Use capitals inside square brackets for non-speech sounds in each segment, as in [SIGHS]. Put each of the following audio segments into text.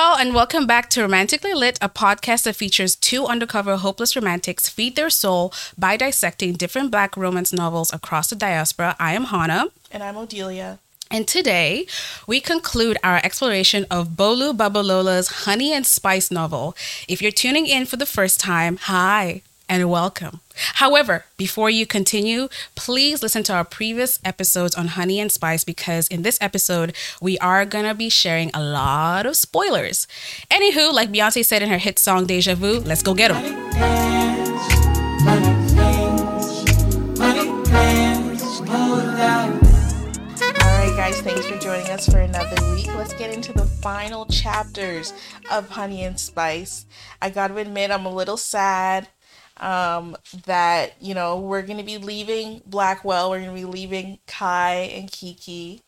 y'all, and welcome back to Romantically Lit, a podcast that features two undercover hopeless romantics feed their soul by dissecting different black romance novels across the diaspora. I am Hannah. And I'm Odelia. And today, we conclude our exploration of Bolu Babalola's Honey and Spice novel. If you're tuning in for the first time, hi and welcome. However, before you continue, please listen to our previous episodes on Honey and Spice because in this episode, we are going to be sharing a lot of spoilers. Anywho, like Beyonce said in her hit song Deja Vu, let's go get them. All right, guys, thanks for joining us for another week. Let's get into the final chapters of Honey and Spice. I gotta admit, I'm a little sad um, that, you know, we're gonna be leaving Blackwell, we're gonna be leaving Kai and Kiki.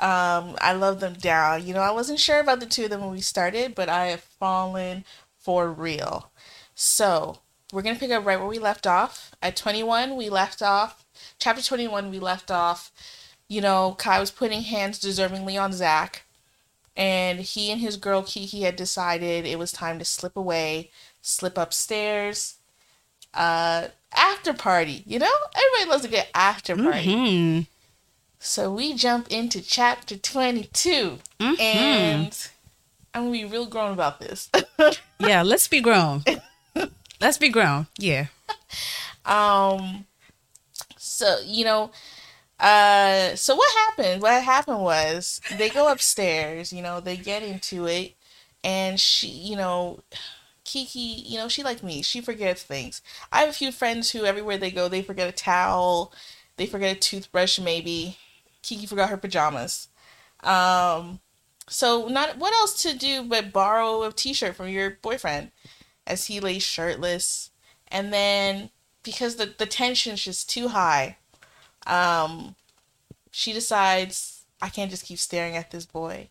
Um, I love them down. You know, I wasn't sure about the two of them when we started, but I have fallen for real. So, we're going to pick up right where we left off. At 21, we left off, chapter 21, we left off, you know, Kai was putting hands deservingly on Zach. And he and his girl Kiki had decided it was time to slip away, slip upstairs. Uh, after party, you know? Everybody loves a good after party. Hmm. So we jump into chapter 22. And I'm going to be real grown about this. [LAUGHS] Yeah, let's be grown. let's be grown. Yeah. [LAUGHS] um so you know uh so what happened what happened was they go upstairs you know they get into it and she you know kiki you know she like me. She forgets things. I have a few friends who everywhere they go they forget a towel. They forget a toothbrush maybe. Kiki forgot her pajamas. Um so not what else to do but borrow a t-shirt from your boyfriend as he lays shirtless? And then because the, the tension's just too high um she decides i can't just keep staring at this boy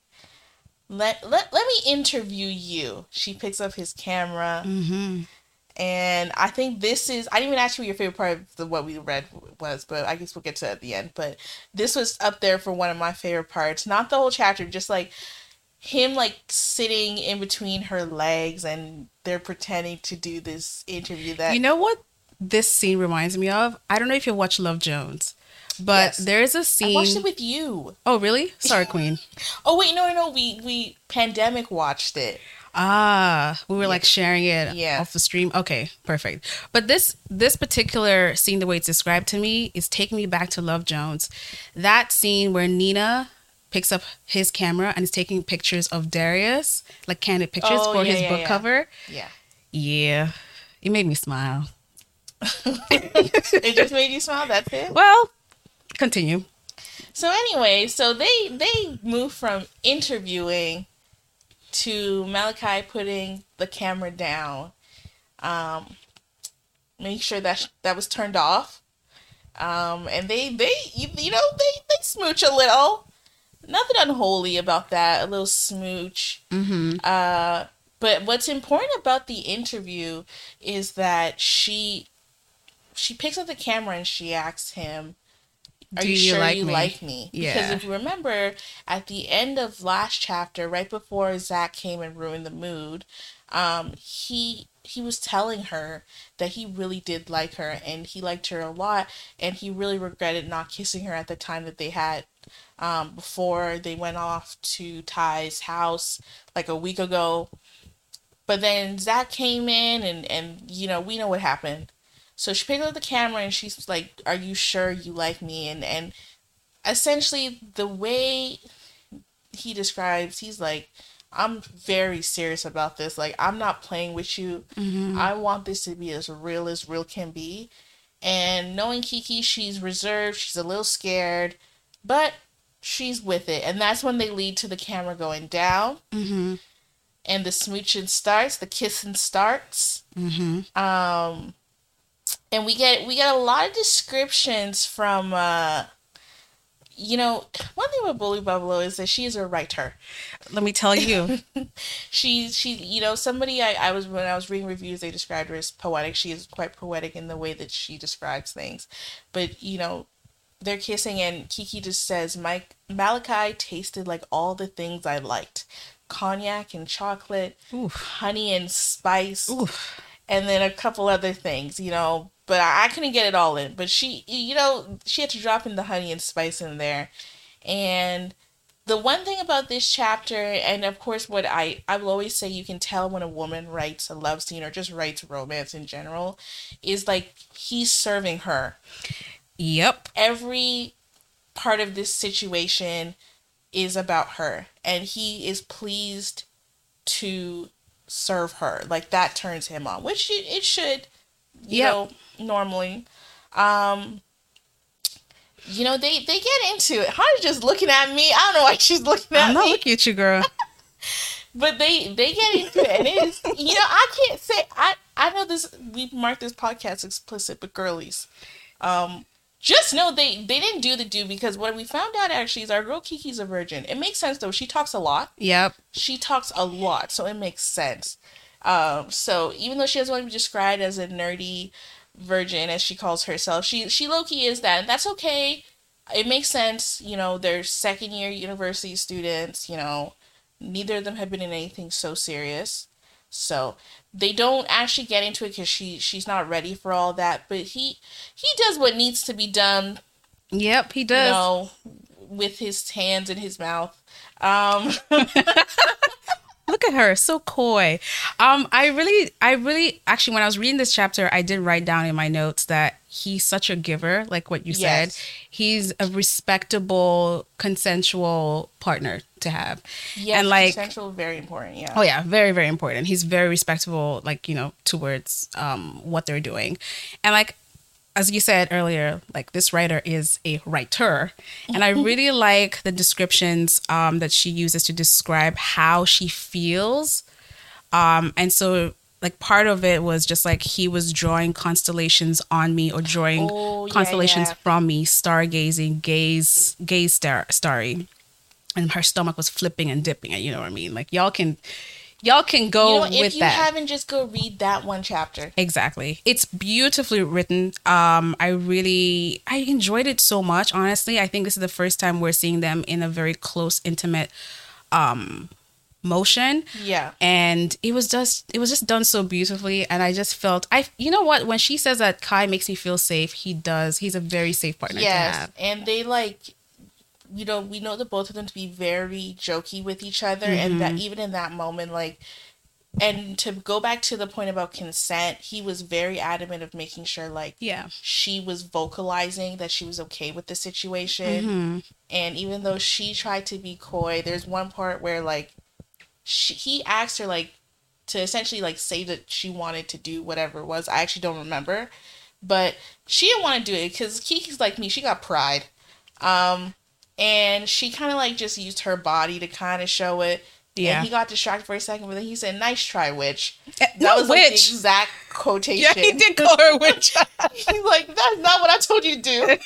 let let, let me interview you. She picks up his camera. Mm-hmm. and i think this is i didn't even ask you what your favorite part of the, what we read was but i guess we'll get to it at the end. But this was up there for one of my favorite parts. Not the whole chapter just like him like sitting in between her legs and they're pretending to do this interview that You know what this scene reminds me of? I don't know if you watch Love Jones, but Yes. there's a scene. I watched it with you. oh, really? Sorry, [LAUGHS] Queen. Oh wait, no, no, no. We we pandemic watched it. Ah, we were like sharing it Yeah. off the stream. Okay, perfect. But this this particular scene, the way it's described to me, is taking me back to Love Jones. That scene where Nina picks up his camera and is taking pictures of Darius, like candid pictures Oh, for yeah, his yeah, book yeah. cover. Yeah, Yeah, it made me smile. It just made you smile. That's it. Well, continue. So anyway, so they they move from interviewing to Malakai putting the camera down, um, make sure that that was turned off, um, and they they you, you know they they smooch a little. Nothing unholy about that. A little smooch. Mm-hmm. Uh, but what's important about the interview is that she she picks up the camera and she asks him, "Are Do you, you sure like you me?" like me?" Yeah. Because if you remember, at the end of last chapter, right before Zach came and ruined the mood, um, he he was telling her that he really did like her and he liked her a lot and he really regretted not kissing her at the time that they had um, before they went off to Ty's house like a week ago. But then Zach came in and, and you know, we know what happened. So she picked up the camera and she's like, Are you sure you like me? And and essentially the way he describes, he's like, I'm very serious about this. Like I'm not playing with you. Mm-hmm. I want this to be as real as real can be. And knowing Kiki, she's reserved, she's a little scared, but she's with it. And that's when they lead to the camera going down Mm-hmm. and the smooching starts, the kissing starts. Mm-hmm. Um and we get we get a lot of descriptions from uh you know, one thing with Bolu Babalola is that she is a writer. Let me tell you. [LAUGHS] she she you know somebody I, I was when I was reading reviews they described her as poetic. She is quite poetic in the way that she describes things. But you know, they're kissing and Kiki just says Mike Malakai tasted like all the things I liked. cognac and chocolate, Oof. honey and spice, Oof. and then a couple other things, you know. But I, I couldn't get it all in. But she, you know, she had to drop in the honey and spice in there. And the one thing about this chapter, and of course, what I I will always say, you can tell when a woman writes a love scene or just writes romance in general, is like he's serving her Yep. every part of this situation is about her and he is pleased to serve her like that turns him on which it, it should you Yep. know normally. Um you know they they get into it. Hannah's just looking at me? I don't know why she's looking at I'm not me. looking at you, girl. [LAUGHS] but they they get into it and it is you know i can't say i i know this we marked this podcast explicit but girlies um just know they they didn't do the do because what we found out actually is our girl kiki's a virgin. It makes sense though. She talks a lot. Yep. she talks a lot so it makes sense um so even though she doesn't want to be described as a nerdy virgin as she calls herself she she low-key is that and that's okay it makes sense you know they're second year university students you know neither of them have been in anything so serious so they don't actually get into it because she she's not ready for all that but he he does what needs to be done Yep. He you does. know with his hands in his mouth um [LAUGHS] [LAUGHS] Look at her, so coy. Um, I really, I really, actually, when I was reading this chapter, I did write down in my notes that he's such a giver, like what you Yes. said. He's a respectable, consensual partner to have. yeah and like, central very important yeah oh yeah, very, very important. He's very respectable, like you know, towards um what they're doing, and like as you said earlier, like this writer is a writer, and I really [LAUGHS] like the descriptions um, that she uses to describe how she feels. Um, and so, like part of it was just like he was drawing constellations on me or drawing Oh, constellations yeah. from me, stargazing, gaze, gaze star, starry, and her stomach was flipping and dipping. And you know what I mean? Like y'all can, y'all can go you know, if you that. haven't just go read that one chapter Exactly. It's beautifully written. Um, I really I enjoyed it so much, honestly. I think this is the first time we're seeing them in a very close, intimate um motion. yeah And it was just it was just done so beautifully and I just felt I you know what when she says that Kai makes me feel safe, he does. He's a very safe partner to yes and they like you know we know the both of them to be very jokey with each other and that even in that moment like and to go back to the point about consent he was very adamant of making sure like Yeah. she was vocalizing that she was okay with the situation. Mhm. and even though she tried to be coy there's one part where like she, he asked her like to essentially like say that she wanted to do whatever it was. I actually don't remember. But she didn't want to do it because kiki's like me she got pride. Um and she kind of like just used her body to kind of show it Yeah. and he got distracted for a second but then he said nice try witch Eh, that no, was like the exact quotation [LAUGHS] Yeah, he did call her a witch. [LAUGHS] He's like, that's not what I told you to do.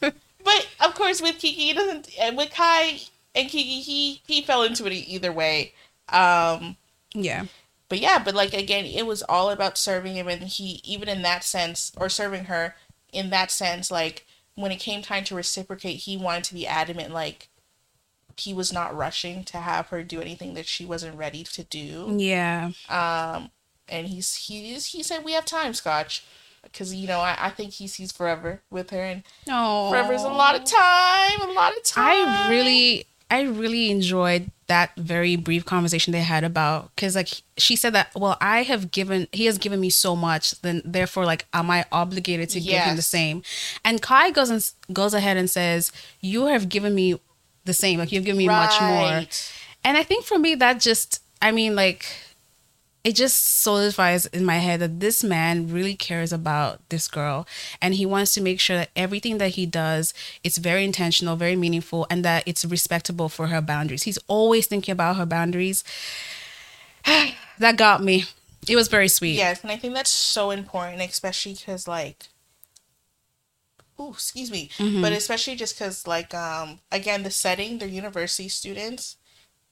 [LAUGHS] but of course, with Kiki, he doesn't. And with Kai and Kiki, he he fell into it either way. Um, yeah. but yeah, but like again, it was all about serving him, and he even in that sense, or serving her in that sense, like when it came time to reciprocate, he wanted to be adamant, like he was not rushing to have her do anything that she wasn't ready to do. Yeah. Um, and he's he's he said we have time, Scotch, because you know I, I think he sees forever with her, and No. forever's a lot of time, a lot of time. I really, I really enjoyed that very brief conversation they had about because like she said that well I have given he has given me so much then therefore like am I obligated to give him the same? And Kai goes and goes ahead and says you have given me the same like you've given me much more. And I think for me that just I mean like it just solidifies in my head that this man really cares about this girl and he wants to make sure that everything that he does it's very intentional very meaningful and that it's respectable for her boundaries. He's always thinking about her boundaries. [SIGHS] That got me. It was very sweet. Yes, and I think that's so important, especially because like, oh, excuse me, Mm-hmm. but especially just because like, um, again, the setting, they're university students,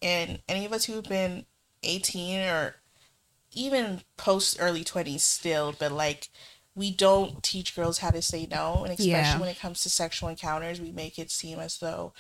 and any of us who've been eighteen or even post early twenties still, but like. We don't teach girls how to say no, and especially Yeah. when it comes to sexual encounters, we make it seem as though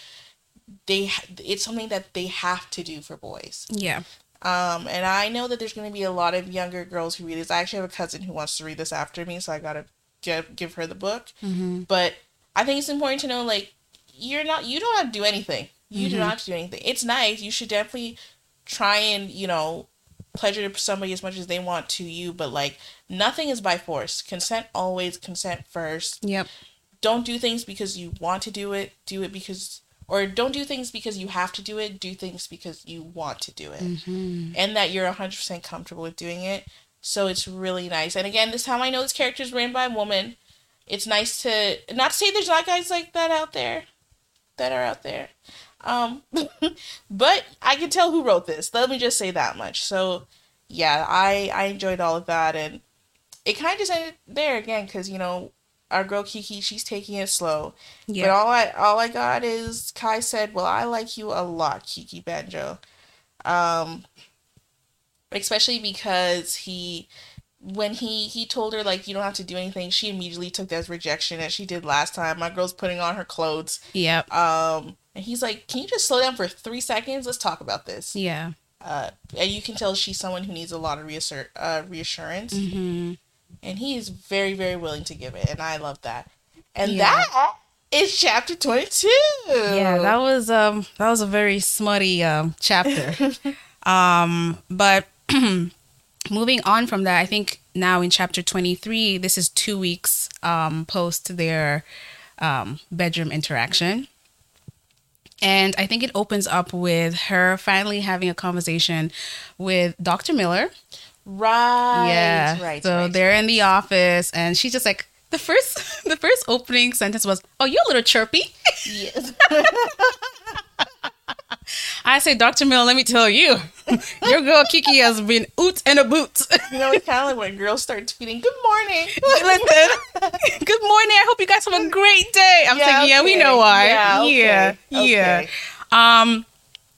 they it's something that they have to do for boys. Yeah. Um, and I know that there's going to be a lot of younger girls who read this. I actually have a cousin who wants to read this after me, so I gotta give give her the book. Mm-hmm. But I think it's important to know, like, you're not, you don't have to do anything. You do Mhm. not have to do anything. It's nice. You should definitely try and you know pleasure to somebody as much as they want to you, but like nothing is by force. Consent always consent first. Yep. don't do things because you want to do it. Do it because or don't do things because you have to do it. Do things because you want to do it. Mm-hmm. and that you're 100% comfortable with doing it. So it's really nice. And again this time i know this character is written by a woman. It's nice to not to say there's not guys like that out there that are out there um [LAUGHS] but i can tell who wrote this let me just say that much so yeah i i enjoyed all of that and it kind of just ended there again because you know our girl kiki she's taking it slow but Yeah. all I all I got is Kai said, "Well, I like you a lot, Kiki Banjo." Um especially because he when he he told her like you don't have to do anything, she immediately took that as rejection as she did last time. My girl's putting on her clothes. Yep. Um and he's like, "Can you just slow down for 3 seconds? Let's talk about this." Yeah. Uh and you can tell she's someone who needs a lot of reassur- uh, reassurance Mm-hmm. and he is very very willing to give it and I love that. And Yeah. that is chapter 22. Yeah, that was um that was a very smutty um chapter. [LAUGHS] um but [CLEARS THROAT] moving on from that, I think now in chapter 23, this is 2 weeks um post their um bedroom interaction. And I think it opens up with her finally having a conversation with Dr. Miller. Right. yeah. Right. So right. they're in the office and she's just like the first [LAUGHS] the first opening sentence was, "Oh, you're a little chirpy." Yes. [LAUGHS] [LAUGHS] I say, Dr. Mill, let me tell you, your girl Kiki has been oot and a boot. you know, it's kind of like when girls start tweeting, "Good morning." Listen, good morning. I hope you guys have a great day. I'm Yeah, saying, yeah, we know why. Yeah, okay. yeah, yeah. Okay. Um,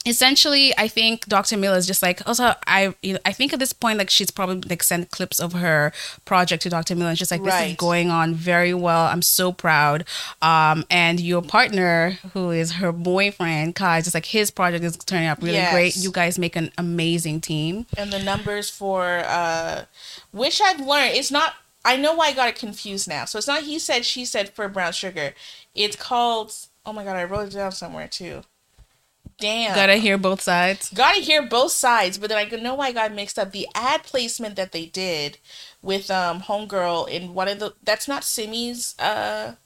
essentially, I think Dr. Mill is just like also I you know, I think at this point like she's probably like sent clips of her project to Dr. Mill and she's like this is going on very well. I'm so proud. Um, and your partner who is her boyfriend Kai, just like his project is turning out really Yes. great. You guys make an amazing team. And the numbers for uh, which I've learned, it's not. I know why I got it confused now. So it's not he said, she said for brown sugar. It's called. Oh my god, I wrote it down somewhere too. Damn. Gotta hear both sides. Gotta hear both sides, but then I know why I got mixed up. The ad placement that they did with um Homegirl in one of the that's not Simi's uh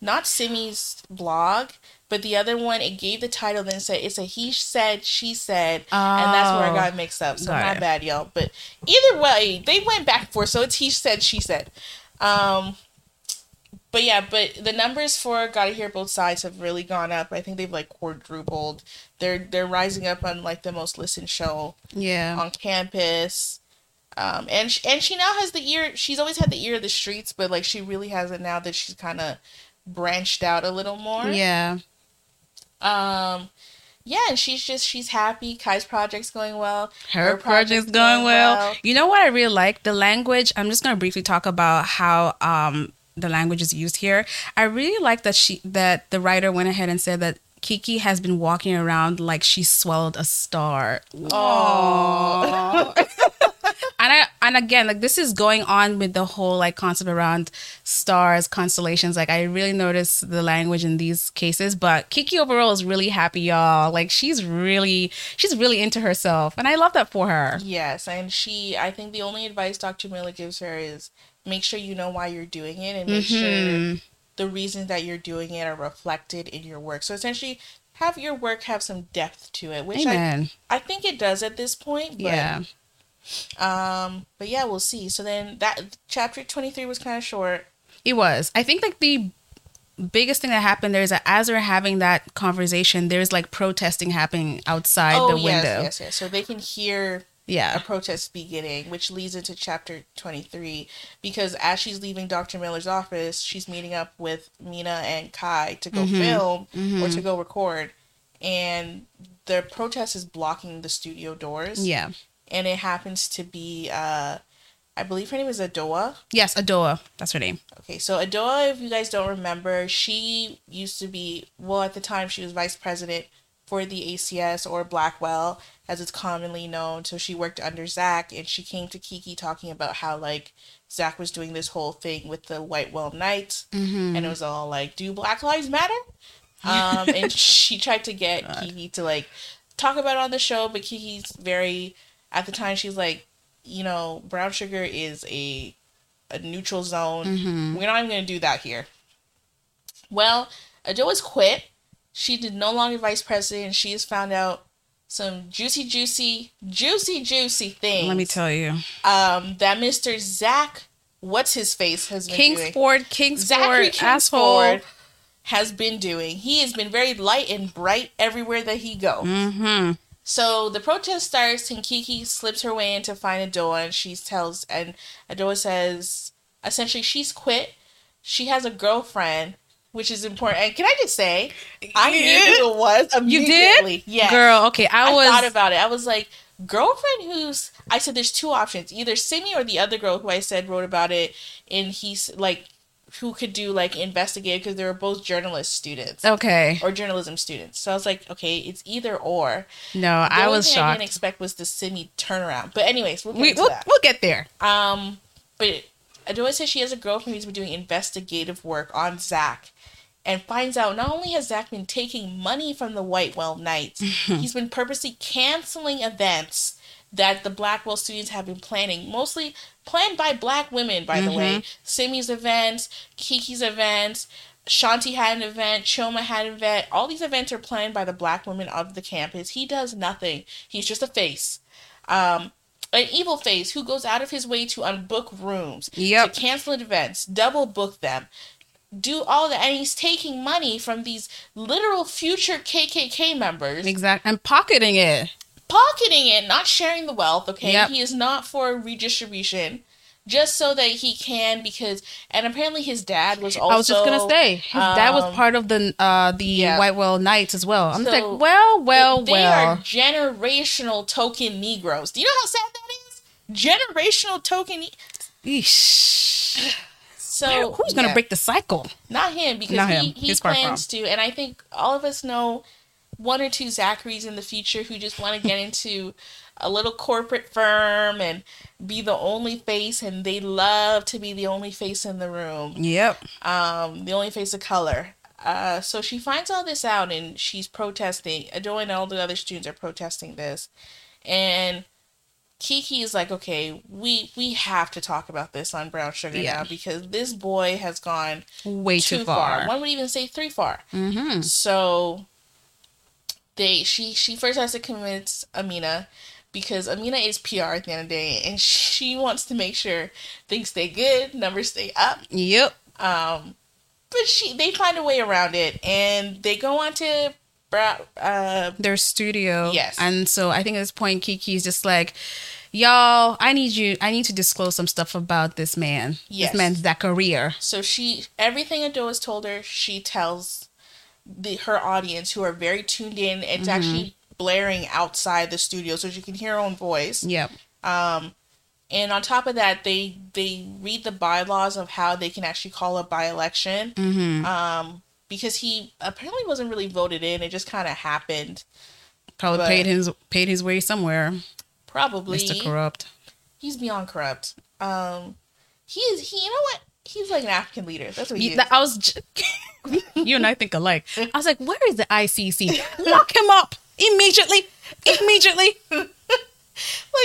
not Simi's blog, but the other one it gave the title then said it's a he said, she said, and that's where I Oh. got mixed up. So my bad, y'all. But either way, they went back and forth, so it's he said, she said. Um but yeah, but the numbers for Gotta Hear Both Sides have really gone up. I think they've like quadrupled. They're they're rising up on like the most listened show Yeah. on campus. Um, and sh- and she now has the ear. She's always had the ear of the streets, but like she really has it now that she's kind of branched out a little more. Yeah. Um, yeah, and she's just she's happy. Kai's project's going well. Her, Her project's project's going going well. well. You know what I really like? The language. I'm just gonna briefly talk about how um the language is used here. I really like that she that the writer went ahead and said that Kiki has been walking around like she swallowed a star. Oh, [LAUGHS] And I and again, like this is going on with the whole like concept around stars, constellations. Like I really notice the language in these cases. But Kiki overall is really happy, y'all. Like she's really she's really into herself. And I love that for her. yes, and she. I think the only advice Dr. Miller gives her is make sure you know why you're doing it and make sure Mhm. the reasons that you're doing it are reflected in your work. So essentially, have your work have some depth to it, which I I think it does at this point. But, yeah. Um. But yeah, we'll see. So then that chapter twenty three was kind of short. It was. I think like the biggest thing that happened there is that as they're having that conversation, there's like protesting happening outside oh the yes, window. yes, yes. So they can hear a protest beginning, which leads into chapter 23. Because as she's leaving Dr. Miller's office, she's meeting up with Mina and Kai to go Mhm. film or Mhm. to go record. And the protest is blocking the studio doors. Yeah. And it happens to be, uh, I believe her name is Adoa. Yes, Adoa. That's her name. Okay, so Adoa, if you guys don't remember, she used to be, well, at the time, she was vice president for the ACS or Blackwell, as it's commonly known. So she worked under Zach, and she came to Kiki talking about how like Zach was doing this whole thing with the Whitewell Knights, Mm-hmm. and it was all like, "Do Black Lives Matter?" Um, [LAUGHS] and she tried to get God. Kiki to like talk about it on the show, but Kiki's very at the time she's like, you know, brown sugar is a a neutral zone. Mhm. We're not even gonna do that here. Well, Ado has quit. She did no longer vice president. She has found out some juicy, juicy, juicy, juicy things. Let me tell you, um that Mr. Zach, what's his face, has been doing. Kingsford, Kingsford, Zachary asshole. Kingsford has been doing. He has been very light and bright everywhere that he goes. Mm-hmm. So the protest starts, and Kiki slips her way in to find Adoa, and she tells, and Adoa says, essentially, she's quit. She has a girlfriend, which is important. And can I just say, I knew who it was You did? Yeah. Girl, okay, I, I, was. thought about it. I was like, girlfriend who's. I said there's two options. Either Simi or the other girl who I said wrote about it, and he's like, who could do like investigative because they were both journalist students. okay. Or journalism students. So I was like, okay, it's either or. No, The I was thing I shocked. didn't expect was the Simi turnaround. But anyways, we'll get we, that. we'll get there. Um, but Adoa says she has a girlfriend who's been doing investigative work on Zach, and finds out not only has Zach been taking money from the Whitewell Knights, [LAUGHS] he's been purposely canceling events that the Blackwell students have been planning, mostly planned by black women, by the way. Simi's events, Kiki's events. Shanti had an event, Choma had an event. All these events are planned by the black women of the campus. He does nothing. He's just a face. Um, an evil face who goes out of his way to unbook rooms, Yep. to cancel events, double book them, do all that, and he's taking money from these literal future KKK members, Exactly. And pocketing it. pocketing it, not sharing the wealth. Okay, Yep. he is not for redistribution. Just so that he can, because and apparently his dad was also. I was just gonna say his dad was um, part of the uh the yeah. Whitewell Knights as well. I'm So, like, well, well, they well. are generational token Negroes. Do you know how sad that is? Generational token. Eesh. So [GASPS] Who's gonna yeah. break the cycle? Not him, because Not he, him. he He's plans to, and I think all of us know one or two Zacharys in the future who just want to get into a little corporate firm and be the only face, and they love to be the only face in the room, Yep. um, the only face of color. Uh, so she finds all this out, and she's protesting. Adoy and all the other students are protesting this, and Kiki is like, okay, we we have to talk about this on Brown Sugar Yeah. now because this boy has gone Way too, far. One would even say three far. Mm-hmm. So they she she first has to convince Amina because Amina is PR at the end of the day and she [LAUGHS] wants to make sure things stay good, numbers stay up. Yep. Um but she they find a way around it and they go on to uh Their studio. Yes. And so I think at this point Kiki's just like, Y'all, I need you I need to disclose some stuff about this man. Yes. This man Zachariah. so she everything Ado has told her, she tells the her audience who are very tuned in. It's actually blaring outside the studio so she can hear her own voice. Yep. Um, and on top of that, they they read the bylaws of how they can actually call a by election. Mm-hmm. Um, because he apparently wasn't really voted in; it just kind of happened. Probably but- paid his paid his way somewhere. Probably Mr. Corrupt. he's beyond corrupt. Um, he is. He, you know what? He's like an African leader. That's what he You- is. I was j- [LAUGHS] you and I think alike. [LAUGHS] I was like, where is the ICC? Lock him up immediately. Immediately. [LAUGHS] like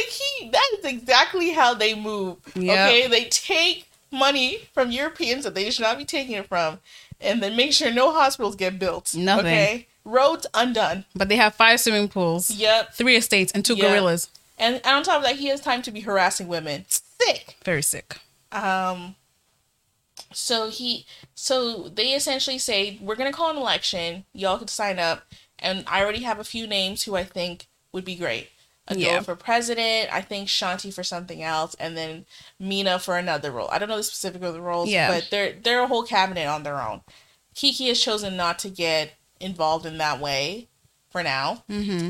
he. That is exactly how they move. Yeah. Okay, they take money from Europeans that they should not be taking it from, and then make sure no hospitals get built. Nothing. Okay, roads undone. But they have five swimming pools, Yep. three estates, and two Yeah. gorillas. And, and on top of that, he has time to be harassing women. Sick. Very sick. Um. So he, so they essentially say we're gonna call an election. Y'all can sign up, and I already have a few names who I think would be great. Adele Yeah. for president. I think Shanti for something else, and then Mina for another role. I don't know the specific of the roles, Yeah. but they're they're a whole cabinet on their own. Kiki has chosen not to get involved in that way for now. Mm-hmm.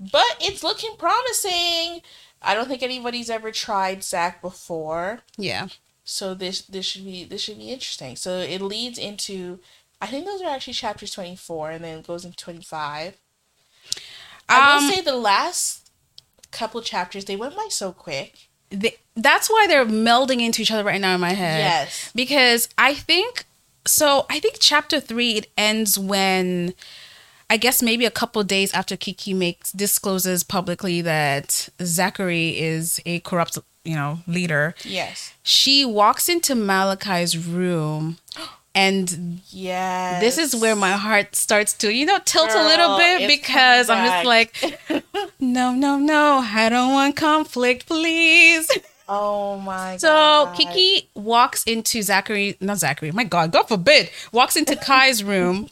But it's looking promising. I don't think anybody's ever tried Zach before, Yeah. so this this should be this should be interesting. So it leads into, I think those are actually chapters twenty four, and then it goes into twenty five. I Um, will say the last couple chapters they went by so quick. they, that's why they're melding into each other right now in my head. Yes. Because I think so I think chapter 3 it ends when I guess maybe a couple days after Kiki makes discloses publicly that Zachary is a corrupt, you know, leader. Yes. She walks into Malakai's room [GASPS] and Yes. this is where my heart starts to, you know, tilt a little bit because I'm just like, [LAUGHS] no, no, no, I don't want conflict, please. Oh my god. [LAUGHS] So god. Kiki walks into Zachary, not Zachary, my God, God forbid, walks into Kai's room.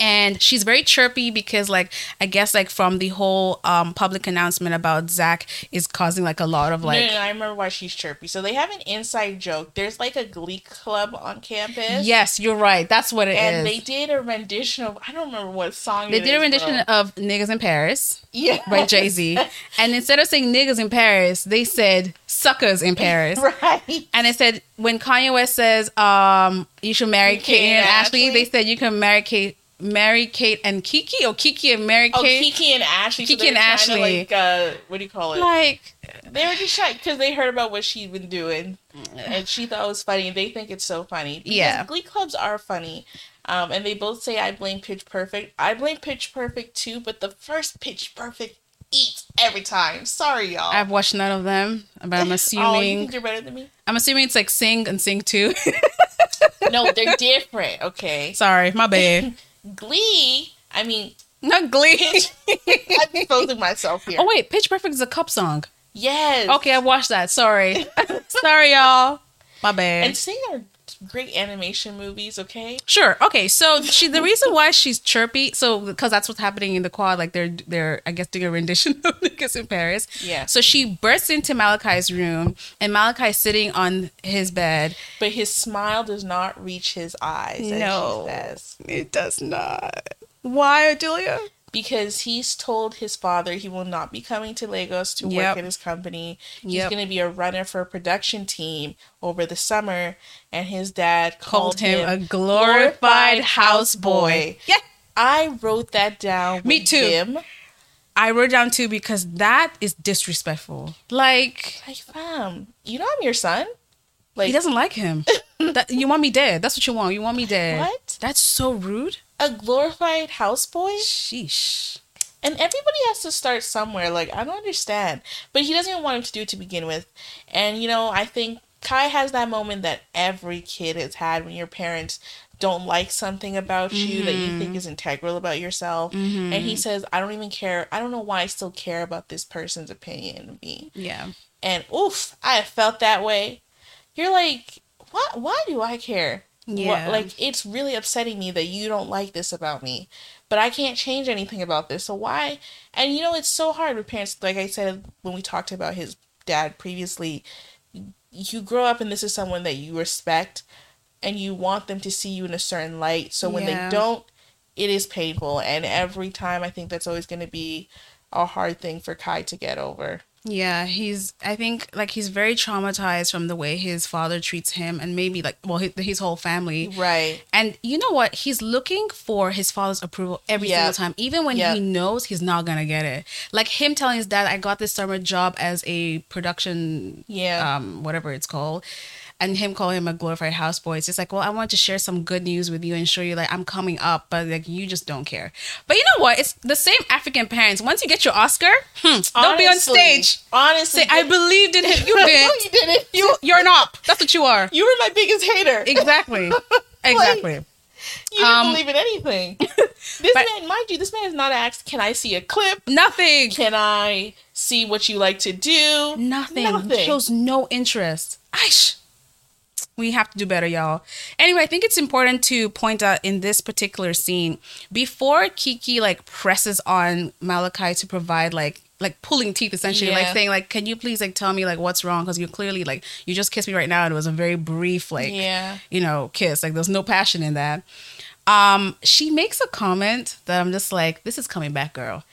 And she's very chirpy because, like, I guess, like, from the whole um, public announcement about Zach is causing like a lot of like, no, no, no, I remember why she's chirpy. So they have an inside joke. There's like a glee club on campus. yes, you're right, that's what it is. And they did a rendition of I don't remember what song They did a rendition of "Niggas in Paris" yeah. by Jay Z, [LAUGHS] and instead of saying "niggas in Paris," they said "suckers in Paris." [LAUGHS] right. And it said when Kanye West says, um, you should marry Kate and Ashley, Ashley? they said you can marry Kate marry Kate and Kiki or Kiki and marry Oh, Kiki and Ashley. Kiki so and Ashley. like, uh, what do you call it? Like they were just shy because they heard about what she'd been doing, and she thought it was funny. and They think it's so funny. Yeah. Glee clubs are funny. Um, and they both say I blame Pitch Perfect. I blame Pitch Perfect too, but the first Pitch Perfect eats every time. Sorry, y'all. I've watched none of them, but I'm [LAUGHS] oh, you assuming you're better than me? I'm assuming it's like Sing and Sing Two. No, they're different. Okay. [LAUGHS] Sorry, my bad. [LAUGHS] Glee. I mean, Not Glee. Pitch- I'm exposing myself here. oh wait, Pitch Perfect is a cup song. yes. Okay, I watched that. Sorry, [LAUGHS] sorry, y'all. My bad. And Sing are great animation movies. Okay. Sure. Okay. So [LAUGHS] she, the reason why she's chirpy, so because that's what's happening in the quad, like they're they're I guess doing a rendition [LAUGHS] of Niggas in Paris. Yeah. So she bursts into Malakai's room, and Malakai's sitting on his bed. But his smile does not reach his eyes. No. says. it does not. Why, Odelia? Because he's told his father he will not be coming to Lagos to Yep. work at his company. He's Yep. going to be a runner for a production team over the summer, and his dad Called called, him a glorified houseboy. Yeah. I wrote that down. Me too. Him. I wrote down too because that is disrespectful. Like Like, fam, you know I'm your son. Like, he doesn't like him. [LAUGHS] that, you want me dead. That's what you want. You want me dead. What? That's so rude. A glorified houseboy, Sheesh. and everybody has to start somewhere. Like, I don't understand, but he doesn't even want him to do it to begin with. And you know, I think Kai has that moment that every kid has had when your parents don't like something about you that you think mm-hmm. is integral about yourself. Mm-hmm. And he says, I don't even care. I don't know why I still care about this person's opinion of me. Yeah. And oof, I have felt that way. You're like, why, why do I care? Yeah. like, it's really upsetting me that you don't like this about me. But I can't change anything about this. So why? And you know, it's so hard with parents. Like I said when we talked about his dad previously, you grow up and this is someone that you respect and you want them to see you in a certain light. So when Yeah. they don't, it is painful. And every time I think that's always going to be a hard thing for Kai to get over. Yeah, he's. I think like he's very traumatized from the way his father treats him, and maybe like well his, his whole family. Right. And you know what? He's looking for his father's approval every Yeah. single time, even when Yeah. he knows he's not gonna get it. Like him telling his dad, "I got this summer job as a production, Yeah. um, whatever it's called." And him calling him a glorified houseboy. It's just like, well, I want to share some good news with you and show you like I'm coming up, but like you just don't care. But you know what? It's the same African parents. Once you get your Oscar, hmm, don't be on stage. Honestly, Say, I believed in him. You [LAUGHS] did. no, you didn't. You you're an op. That's what you are. You were my biggest hater. Exactly. [LAUGHS] Exactly. You didn't Um, believe in anything. [LAUGHS] this but- man, mind you, this man is not asked, can I see a clip? Nothing. Can I see what you like to do? Nothing. Nothing. Shows no interest. Aish. We have to do better, y'all. Anyway, I think it's important to point out in this particular scene, before Kiki like presses on Malakai to provide like like pulling teeth essentially, like saying like, can you please like tell me like what's wrong? Because you clearly like you just kissed me right now and it was a very brief like Yeah. you know kiss. Like there's no passion in that. Um, she makes a comment that I'm just like, this is coming back, girl.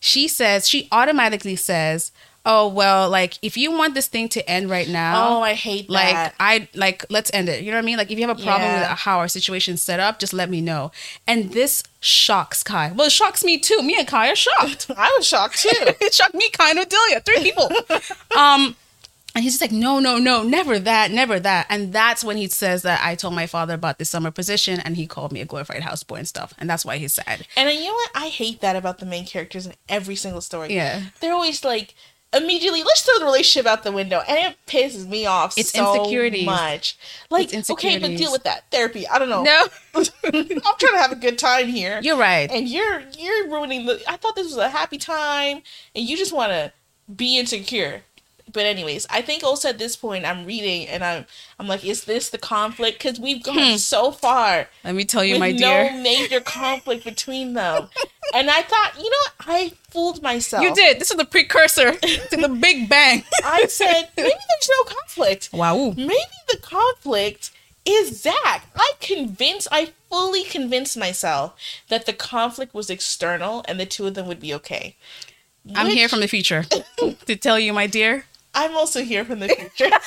She says she automatically says, oh well, like if you want this thing to end right now, Oh, I hate that. like. I like let's end it. You know what I mean? Like if you have a problem Yeah. with how our situation's set up, just let me know. And this shocks Kai. Well, it shocks me too. Me and Kai are shocked. [LAUGHS] I was shocked too. [LAUGHS] it shocked me, Kai, and Odelia, three people. [LAUGHS] um, and he's just like, no, no, no, never that, never that. And that's when he says that I told my father about this summer position, and he called me a glorified houseboy and stuff, and that's why he's sad. and you know what? I hate that about the main characters in every single story. Yeah. They're always like immediately let's throw the relationship out the window and it pisses me off It's so insecurities. much. Like It's okay but deal with that. Therapy i don't know. No, [LAUGHS] i'm trying to have a good time here. You're right. and you're you're ruining the i thought this was a happy time and you just want to be insecure but anyways i think also at this point i'm reading and i'm i'm like is this the conflict because we've gone Hmm. so far Let me tell you, my no dear. major conflict between them [LAUGHS] and i thought you know what i fooled myself You did. This is the precursor to the Big Bang. [LAUGHS] i said [LAUGHS] maybe there's no conflict Wow. maybe the conflict is Zach. I convinced, I fully convinced myself that the conflict was external and the two of them would be okay. I'm here from the future to tell you, my dear. I'm also here from the [LAUGHS] future. [LAUGHS]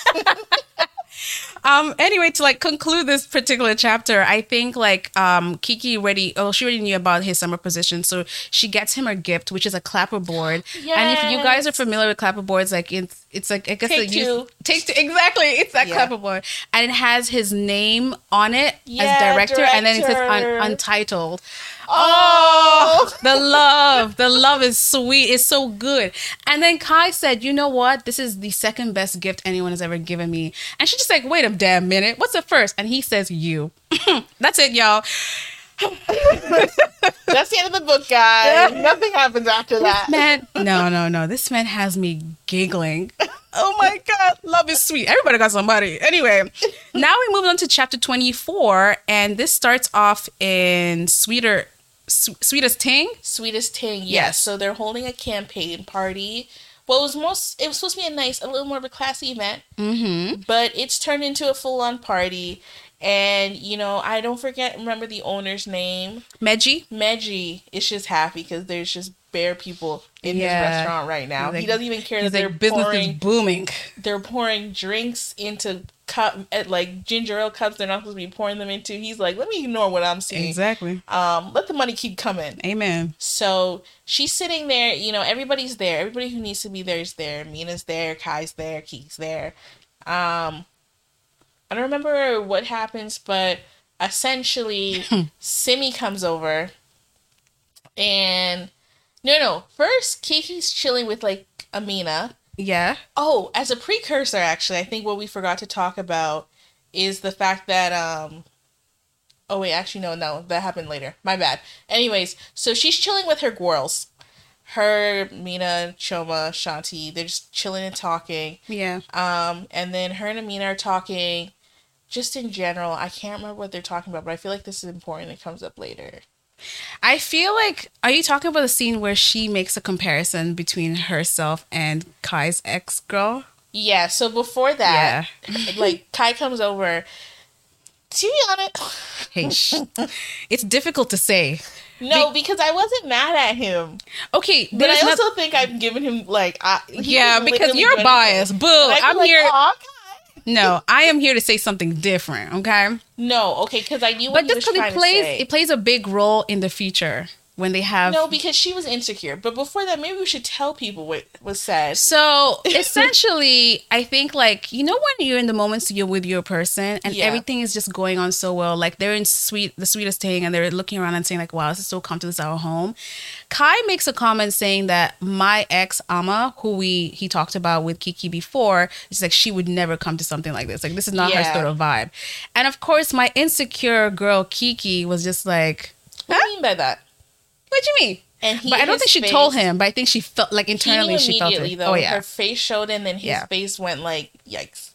Um. Anyway, to like conclude this particular chapter, I think like um Kiki already. Oh, she already knew about his summer position, so she gets him a gift, which is a clapper board. And if you guys are familiar with clapper boards, like it's it's like I guess Take the use- two. take two exactly. It's that Yeah. clapper board, and it has his name on it Yeah, as director, and then it says un- untitled. Oh, [LAUGHS] the love, the love is sweet. It's so good. And then Kai said, "You know what? This is the second best gift anyone has ever given me." And she's just like, "Wait a damn minute. What's the first? And he says, "You." [LAUGHS] That's it, y'all. [LAUGHS] that's the end of the book, guys. Nothing happens after that. Man, no, no, no. This man has me giggling. Oh my god, love is sweet. Everybody got somebody. Anyway, now we move on to chapter 24 and this starts off in sweeter Su- sweetest ting. Sweetest Ting, yes. Yes. So they're holding a campaign party. Well, it was most. It was supposed to be a nice, a little more of a classy event, Mhm. but it's turned into a full-on party. And you know, I don't forget. Remember the owner's name? Meji. Meji is just happy because there's just bare people in Yeah. his restaurant right now. He's he doesn't even care that they're like business pouring is booming. they're pouring drinks into cup at like ginger ale cups they're not supposed to be pouring them into. He's like, let me ignore what I'm seeing. Exactly. Um, let the money keep coming. Amen. So she's sitting there, you know, everybody's there. Everybody who needs to be there is there. Mina's there, Kai's there, Kiki's there. Um I don't remember what happens, but essentially [CLEARS THROAT] Simi comes over and no no. First Kiki's chilling with like Amina. Yeah. Oh, as a precursor actually, I think what we forgot to talk about is the fact that um Oh wait, actually no, no, that happened later. My bad. Anyways, so she's chilling with her girls. Her, Mina, Choma, Shanti, they're just chilling and talking. Yeah. Um, and then her and Amina are talking just in general. I can't remember what they're talking about, but I feel like this is important. It comes up later. I feel like are you talking about the scene where she makes a comparison between herself and Kai's ex girl? Yeah, so before that, yeah. [LAUGHS] like Kai comes over. To be honest, [LAUGHS] Hey, sh- it's difficult to say. no, because I wasn't mad at him. Okay, But I also not- think I've given him like I, yeah, because you're biased. Boo! Be I'm like, here. "Aw, Kai." No, I am here to say something different. Okay, No, okay, because I knew what but just because it plays, it plays a big role in the future when they have. no, because she was insecure. But before that, maybe we should tell people what was said. So [LAUGHS] essentially, I think like you know when you're in the moments you're with your person and Yeah. everything is just going on so well, like they're in sweet the sweetest thing and they're looking around and saying like, "Wow, this is so comfortable. This is our home." Kai makes a comment saying that my ex Ama, who we he talked about with Kiki before, is like she would never come to something like this. Like this is not her sort of vibe. And of course, my insecure girl Kiki was just like, What do you mean by that? "What do you mean?" And he, but I don't think she face- told him. But I think she felt like internally she felt it. though. oh yeah. Her face showed, and then his Yeah. face went like, "Yikes!"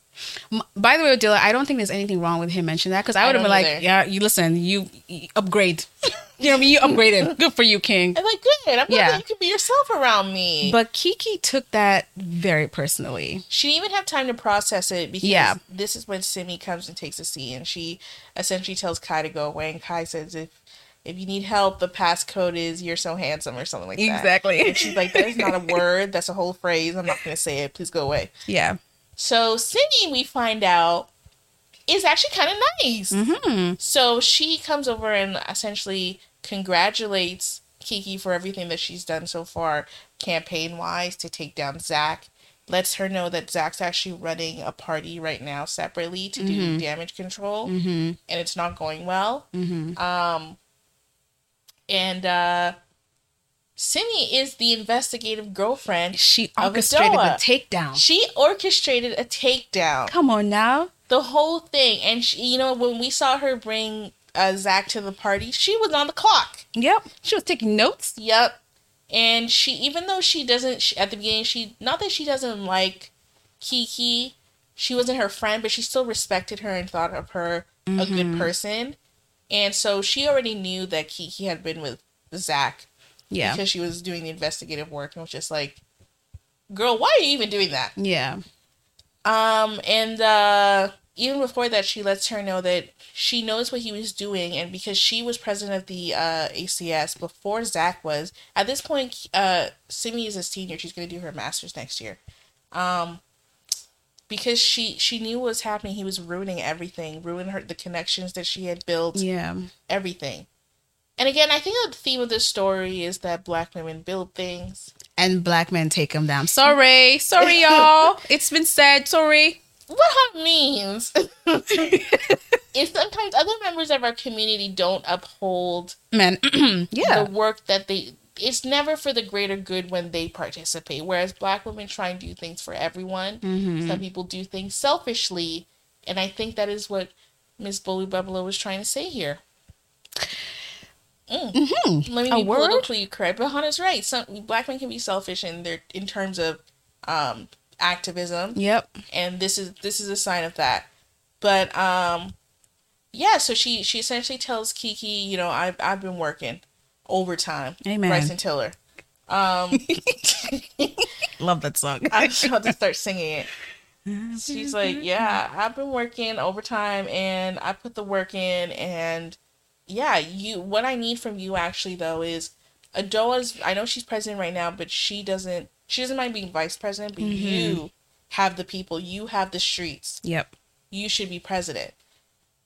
By the way, Odelia, I don't think there's anything wrong with him mentioning that because I would have been don't like, yeah, you listen, you, you upgrade. [LAUGHS] you know what I mean? You upgraded. [LAUGHS] Good for you, King. I'm like, "Good. I'm glad Yeah. that you can be yourself around me." But Kiki took that very personally. she didn't even have time to process it because Yeah. this is when Simi comes and takes a seat, and she essentially tells Kai to go away, and Kai says, "If if you need help, the passcode is "you're so handsome" or something like that. Exactly. And she's like, "That is not a word. That's a whole phrase. I'm not going to say it. Please go away." Yeah. So Cindy, we find out, is actually kind of nice. Mm-hmm. So she comes over and essentially congratulates Kiki for everything that she's done so far, campaign wise, to take down Zach. Lets her know that Zach's actually running a party right now separately to do damage control, Mm-hmm. and it's not going well. Mm-hmm. Um, and uh, Simi is the investigative girlfriend. She orchestrated the Adoa. takedown. She orchestrated a takedown. Come on now. the whole thing. And she, you know, when we saw her bring uh, Zach to the party, she was on the clock. Yep. She was taking notes. Yep. And she, even though she doesn't, she, at the beginning, she, not that she doesn't like Kiki, she wasn't her friend, but she still respected her and thought of her a good person. And so she already knew that Kiki had been with Zach Yeah. because she was doing the investigative work and was just like, girl, why are you even doing that? Yeah. Um, and uh, even before that, she lets her know that she knows what he was doing, and because she was president of the uh, ACS before Zach was, at this point, uh, Simi is a senior. She's going to do her master's next year. Um, because she she knew what was happening, he was ruining everything, ruining her the connections that she had built, Yeah. everything. And again, I think the theme of this story is that black women build things. And black men take them down. Sorry. Sorry, [LAUGHS] y'all. it's been said. Sorry. What that means [LAUGHS] is sometimes other members of our community don't uphold men. [CLEARS THROAT] yeah. the work that they it's never for the greater good when they participate whereas black women try and do things for everyone Mhm. some people do things selfishly and i think that is what miss Bolu Babalola was trying to say here Mm. Mhm. let me A be word? politically correct but hannah's right some black men can be selfish in their in terms of um activism Yep. and this is this is a sign of that but um yeah so she she essentially tells kiki you know i've, I've been working overtime Amen. bryson tiller um [LAUGHS] Love that song. i was about to start singing it she's like yeah i've been working overtime and i put the work in and yeah you what i need from you actually though is adoa's i know she's president right now but she doesn't she doesn't mind being vice president but Mhm. you have the people you have the streets Yep. you should be president.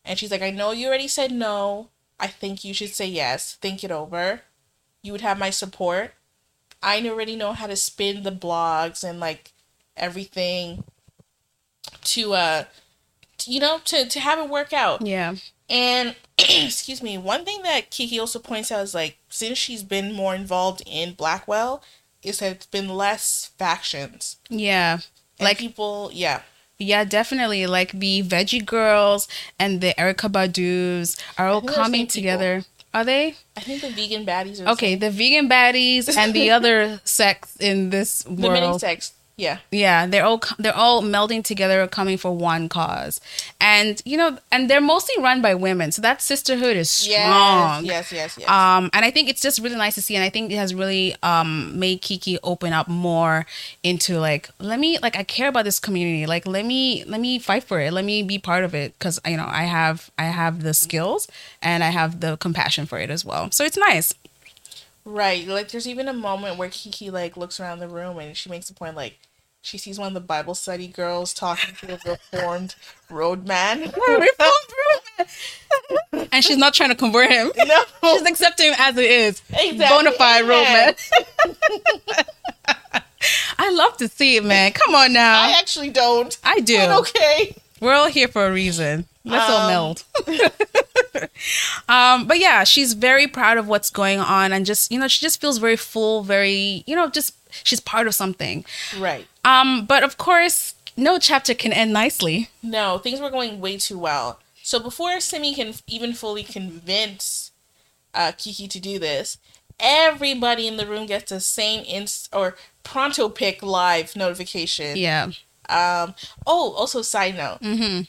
And she's like, I know you already said no. I think you should say yes. Think it over. You would have my support. I already know how to spin the blogs and like everything to uh you know to to have it work out. Yeah. And [CLEARS THROAT] excuse me, one thing that Kiki also points out is like since she's been more involved in Blackwell, is that it's been less factions. Yeah. And Like people, yeah. Yeah, definitely. Like the Veggie Girls and the Erykah Badu's are all the coming same people. together. Are they? I think the vegan baddies are the Okay, same. the vegan baddies and the [LAUGHS] other sects in this world. the mini sex. Yeah. Yeah, they're all they're all melding together, coming for one cause, and you know, and they're mostly run by women, so that sisterhood is strong. Yes, yes, yes, yes. Um, and I think it's just really nice to see, and I think it has really um made Kiki open up more into like, let me like I care about this community, like let me let me fight for it, let me be part of it, because you know I have I have the skills and I have the compassion for it as well. So it's nice. Right. Like there's even a moment where Kiki like looks around the room and she makes a point like she sees one of the Bible study girls talking to the reformed roadman. [LAUGHS] [LAUGHS] and she's not trying to convert him. [LAUGHS] no. She's accepting him as it is. Exactly. Bona fide road man. I love to see it, man. Come on now. I I, actually don't. I do. But okay. We're all here for a reason. Let's all Um, meld. [LAUGHS] um, but yeah, she's very proud of what's going on and just, you know, she just feels very full, very, you know, just she's part of something. Right. Um, but of course, no chapter can end nicely. No, things were going way too well. So before Simi can even fully convince uh, Kiki to do this, everybody in the room gets the same inst or pronto pick live notification. Yeah. Um. Oh, also side note, Mm-hmm.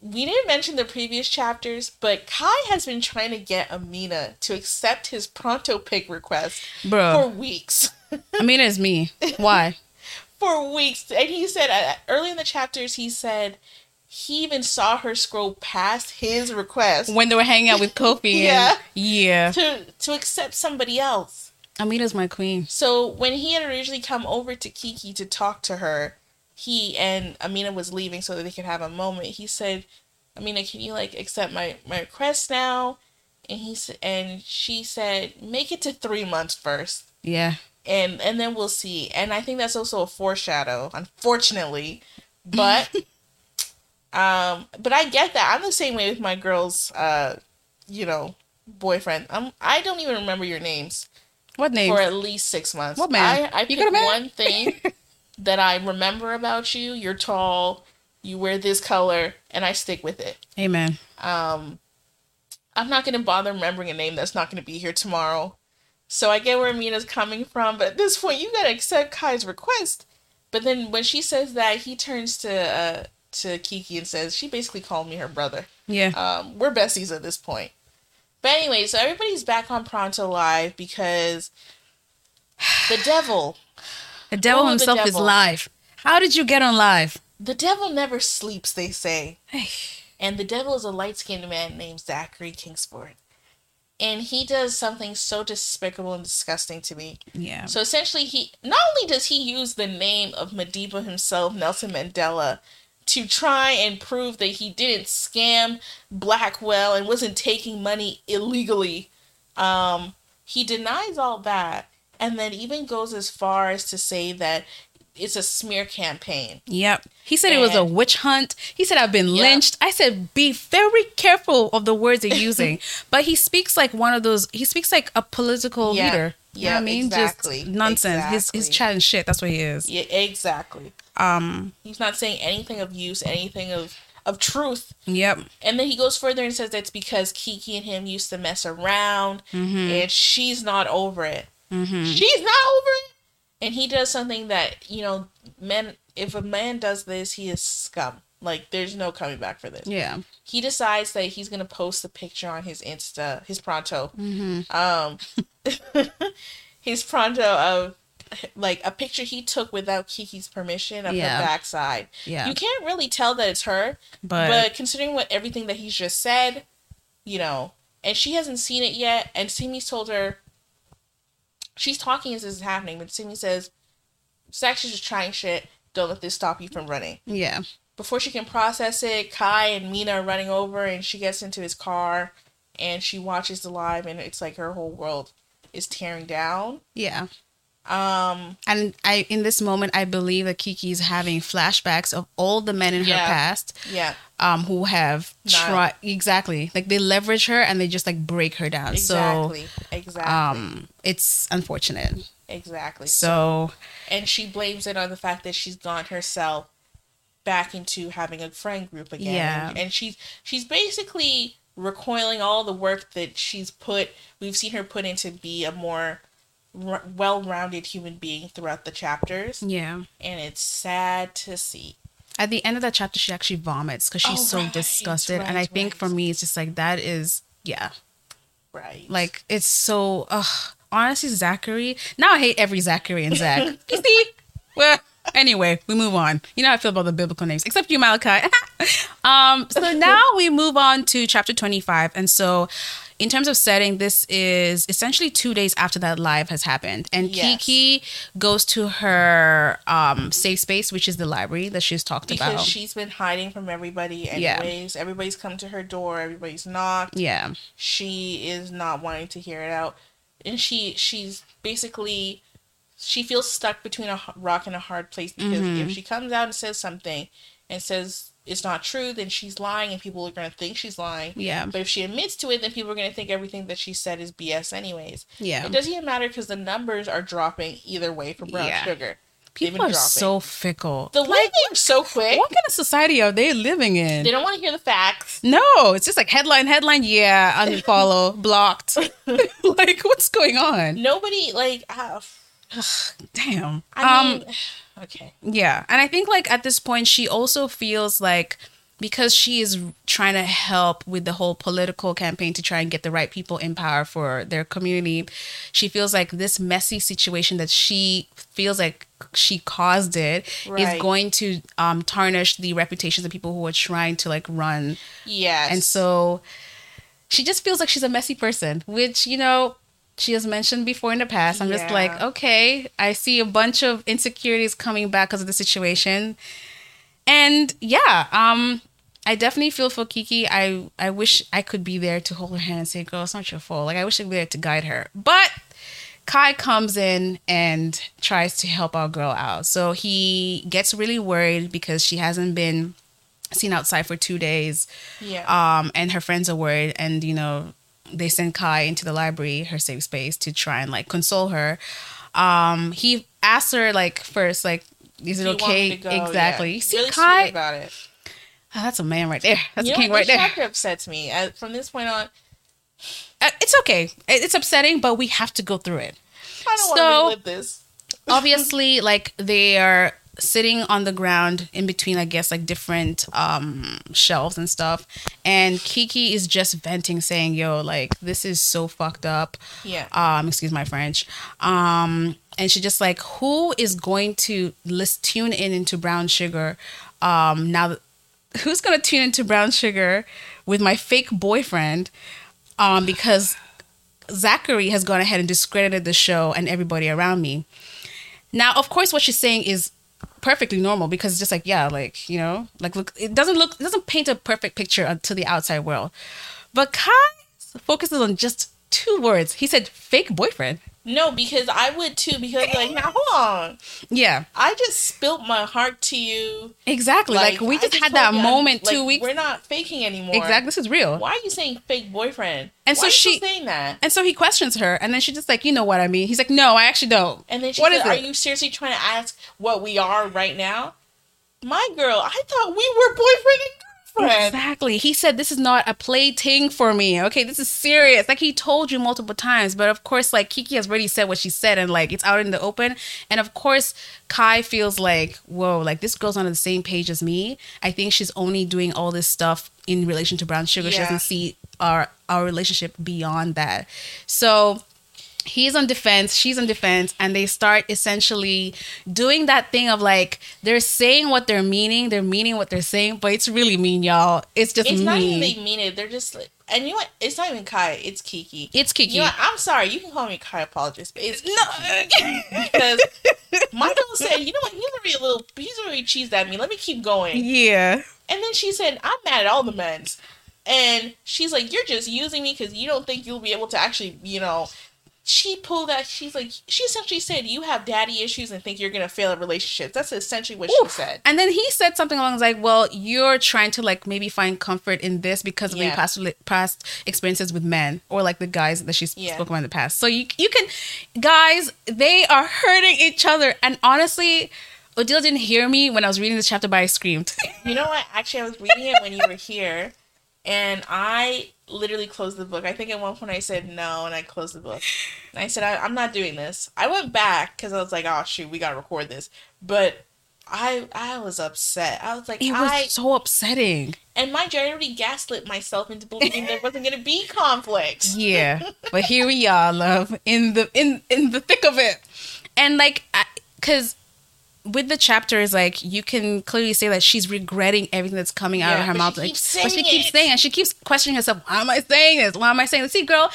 we didn't mention the previous chapters, but Kai has been trying to get Amina to accept his pronto pick request for weeks. [LAUGHS] Amina is me. Why? [LAUGHS] for weeks, and he said uh, early in the chapters he said he even saw her scroll past his request When they were hanging out with [LAUGHS] Kofi. Yeah. And, yeah. to to accept somebody else. Amina's my queen. So when he had originally come over to Kiki to talk to her, he and Amina was leaving so that they could have a moment. He said, "Amina, can you like accept my my request now?" And he said, and she said, "Make it to three months first, Yeah. and and then we'll see." And I think that's also a foreshadow, unfortunately, but [LAUGHS] um, but I get that. I'm the same way with my girls. Uh, you know, boyfriend. Um, I don't even remember your names What name? for at least six months. What man? I, I You pick got a man? one thing [LAUGHS] that I remember about you. You're tall. You wear this color, and I stick with it. Amen. Um, I'm not gonna bother remembering a name that's not gonna be here tomorrow. So I get where Mina's coming from, but at this point, you gotta accept Kai's request. But then when she says that, he turns to uh, to Kiki and says, "She basically called me her brother." Yeah. Um, we're besties at this point. But anyway, so everybody's back on Pronto Live because the devil, The devil Oh, the himself is live. How did you get on live? the devil never sleeps, they say. And the devil is a light skinned man named Zachary Kingsport. And he does something so despicable and disgusting to me. Yeah. So essentially, he not only does he use the name of Madiba himself, Nelson Mandela, to try and prove that he didn't scam Blackwell and wasn't taking money illegally. Um, he denies all that, and then even goes as far as to say that it's a smear campaign. Yep. He said it was a witch hunt. He said I've been Yeah. lynched. I said be very careful of the words you're using. [LAUGHS] but he speaks like one of those. He speaks like a political Yeah. leader. You Yeah, I mean? exactly. Just nonsense. His his Exactly. chatting shit. That's what he is. Yeah, exactly. Um. He's not saying anything of use, anything of of truth. Yep. And then he goes further and says that's because Kiki and him used to mess around Mm-hmm. and she's not over it. Mm-hmm. She's not over it. And he does something that, you know, men if a man does this, he is scum. Like there's no coming back for this. Yeah. He decides that he's gonna post the picture on his Insta, his pronto. Mm-hmm. Um [LAUGHS] his pronto of like a picture he took without Kiki's permission of Yeah. her backside. Yeah. You can't really tell that it's her, but, but considering what everything that he's just said, you know, and she hasn't seen it yet, and Simi's told her she's talking as this is happening, but Simi says, Zach's is just trying shit. Don't let this stop you from running. yeah. Before she can process it, Kai and Mina are running over, and she gets into his car, and she watches the live, and it's like her whole world is tearing down. Yeah. Um, And I, in this moment, I believe that Kiki is having flashbacks of all the men in Yeah. her past, yeah, um, who have tried exactly like they leverage her and they just like break her down. exactly, exactly, um, it's unfortunate. exactly. So, and she blames it on the fact that she's gone herself back into having a friend group again. Yeah. And, and she's she's basically recoiling all the work that she's put we've seen her put into be a more r- well-rounded human being throughout the chapters yeah. and it's sad to see At the end of that chapter, she actually vomits because she's Oh, so right, disgusted. and I right, think for me, it's just like that is yeah. right Like it's so ugh. honestly, Zachary. Now I hate every Zachary and Zach. [LAUGHS] you see? Well, anyway, we move on. You know how I feel about the biblical names, except you, Malakai. [LAUGHS] um, so now we move on to chapter 25. And so in terms of setting, this is essentially two days after that live has happened. And Yes. Kiki goes to her um safe space, which is the library that she's talked because about. she's been hiding from everybody Yeah. anyways everybody's come to her door everybody's knocked yeah. she is not wanting to hear it out and she she's basically she feels stuck between a rock and a hard place because Mm-hmm. if she comes out and says something and says it's not true then she's lying and people are going to think she's lying Yeah. but if she admits to it then people are going to think everything that she said is bs anyways Yeah. it doesn't even matter because the numbers are dropping either way for brown Yeah. sugar People are dropping. so fickle. the lightning so quick what kind of society are they living in? they don't want to hear the facts No, it's just like headline, headline. Yeah, unfollow, blocked. [LAUGHS] [LAUGHS] like, what's going on? nobody like uh, [SIGHS] Damn. i um, mean okay yeah, and I think like at this point, she also feels like because she is trying to help with the whole political campaign to try and get the right people in power for their community, she feels like this messy situation that she feels like she caused it is Right. going to um, tarnish the reputations of people who are trying to like run Yes. and so she just feels like she's a messy person, which, you know, she has mentioned before in the past. I'm just like, okay, I see a bunch of insecurities coming back because of the situation. And yeah, um, I definitely feel for Kiki. I, I wish I could be there to hold her hand and say, girl, it's not your fault. Like, I wish I'd be there to guide her. But Kai comes in and tries to help our girl out. So he gets really worried because she hasn't been seen outside for two days yeah. um, and her friends are worried, and you know they send Kai into the library, her safe space, to try and like console her. Um, he asks her like first, like, "Is it okay?" Exactly. Yeah. You see, really Kai, about it. Ah, that's a man right there. [LAUGHS] That's you a king what? right there. chapter upsets me. Uh, from this point on, Uh, it's okay. It's upsetting, but we have to go through it. I don't So- want to relive this. [LAUGHS] obviously like they are sitting on the ground in between i guess like different um shelves and stuff and kiki is just venting saying yo like this is so fucked up Yeah. um excuse my french um and she just like who is going to list tune in into brown sugar um now who's gonna tune into brown sugar with my fake boyfriend um because Zachary has gone ahead and discredited the show and everybody around me. Now, of course, what she's saying is perfectly normal because it's just like, yeah, like, you know, like, look, it doesn't look, it doesn't paint a perfect picture to the outside world. But Kai focuses on just two words. He said fake boyfriend. No, because I would too. Because like, now hold on. Yeah, I just spilt my heart to you. exactly. Like, we I just had that moment I'm- two like, weeks. We're not faking anymore. Exactly. This is real. Why are you saying fake boyfriend? And Why so she- saying that. And so he questions her, and then she just like, you know what I mean? He's like, no, I actually don't. And then she What said, is "Are it? you seriously trying to ask what we are right now?" My girl, I thought we were boyfriend and girlfriend. Exactly. He said this is not a play plaything for me. Okay, this is serious. Like he told you multiple times, but of course, like Kiki has already said what she said, and like it's out in the open. And of course, Kai feels like, whoa, like this girl's on the same page as me. I think she's only doing all this stuff in relation to brown sugar. She doesn't see our our relationship beyond that. So he's on defense, she's on defense, and they start essentially doing that thing of like they're saying what they're meaning, they're meaning what they're saying, but it's really mean, y'all. It's just It's not even mean. they mean it. They're just like, and you know what? It's not even Kai. It's Kiki. It's Kiki. You know? I'm sorry. You can call me Kai apologist, but it's no. because Michael said, "You know what? He's already a little. He's already cheesed at me. Let me keep going." yeah. And then she said, "I'm mad at all the men's." And she's like, "You're just using me because you don't think you'll be able to actually, you know." She pulled that. She's like, she essentially said, "You have daddy issues and think you're gonna fail at relationships." That's essentially what she said. And then he said something along like, "Well, you're trying to like maybe find comfort in this because of your Yeah. past past experiences with men or like the guys that she's Yeah. spoken about in the past." So you you can, guys, they are hurting each other. And honestly, Odelia didn't hear me when I was reading this chapter, but I screamed. You know what? Actually, I was reading it when you were here, and I literally closed the book. I think at one point I said no, and I closed the book. And I said, I, I'm not doing this. I went back because I was like, oh, shoot, we got to record this. But I I was upset. I was like, it was I. so upsetting. And my you, I already gaslit myself into believing there wasn't going to be conflict. [LAUGHS] Yeah, but here we are, love, in the in in the thick of it, and like, because with the chapters, like you can clearly say that she's regretting everything that's coming out of her mouth. she like, but she keeps it. saying, and she keeps questioning herself. Why am I saying this? Why am I saying this? See, girl,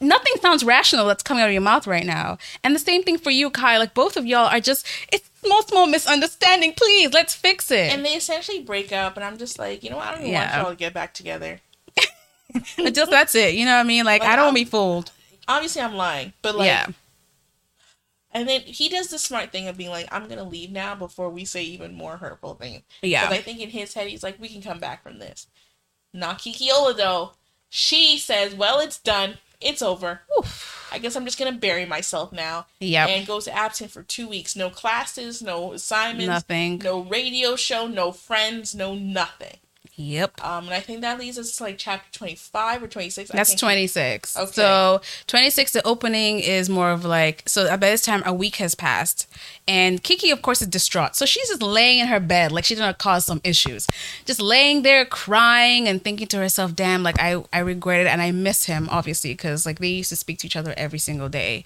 nothing sounds rational that's coming out of your mouth right now. And the same thing for you, Kai. Like both of y'all are just it's small, small misunderstanding. Please, let's fix it. And they essentially break up, and I'm just like, you know, what? I don't even Yeah. want y'all to get back together. [LAUGHS] just that's it. You know what I mean? Like, Like, I don't I'm- want to be fooled. Obviously, I'm lying, but like, yeah. And then he does the smart thing of being like, I'm gonna leave now before we say even more hurtful things. Yeah. Because I think in his head he's like, we can come back from this. Not Kikiola though. She says, Well, it's done. It's over. I guess I'm just gonna bury myself now. Yeah. And goes absent for two weeks. No classes, no assignments, Nothing. no radio show, no friends, no nothing. Yep. Um, and I think that leads us to like chapter 25 or 26. I That's think. 26. Okay. So 26, the opening is more of like, so by this time, a week has passed. And Kiki, of course, is distraught. So she's just laying in her bed like she's to cause some issues. Just laying there crying and thinking to herself, damn, like I, I regret it. And I miss him, obviously, because like they used to speak to each other every single day.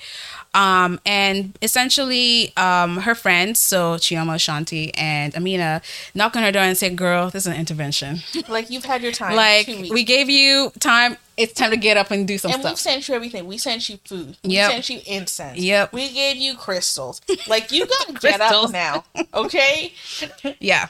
Um, and essentially, um, her friends, so Chioma, Shanti, and Amina, knock on her door and say, girl, this is an intervention. [LAUGHS] Like you've had your time. like we gave you time it's time to get up and do some and we sent you everything. We sent you food. We sent you incense. Yep. We gave you crystals. Like you gotta [LAUGHS] get up now. Okay? [LAUGHS] yeah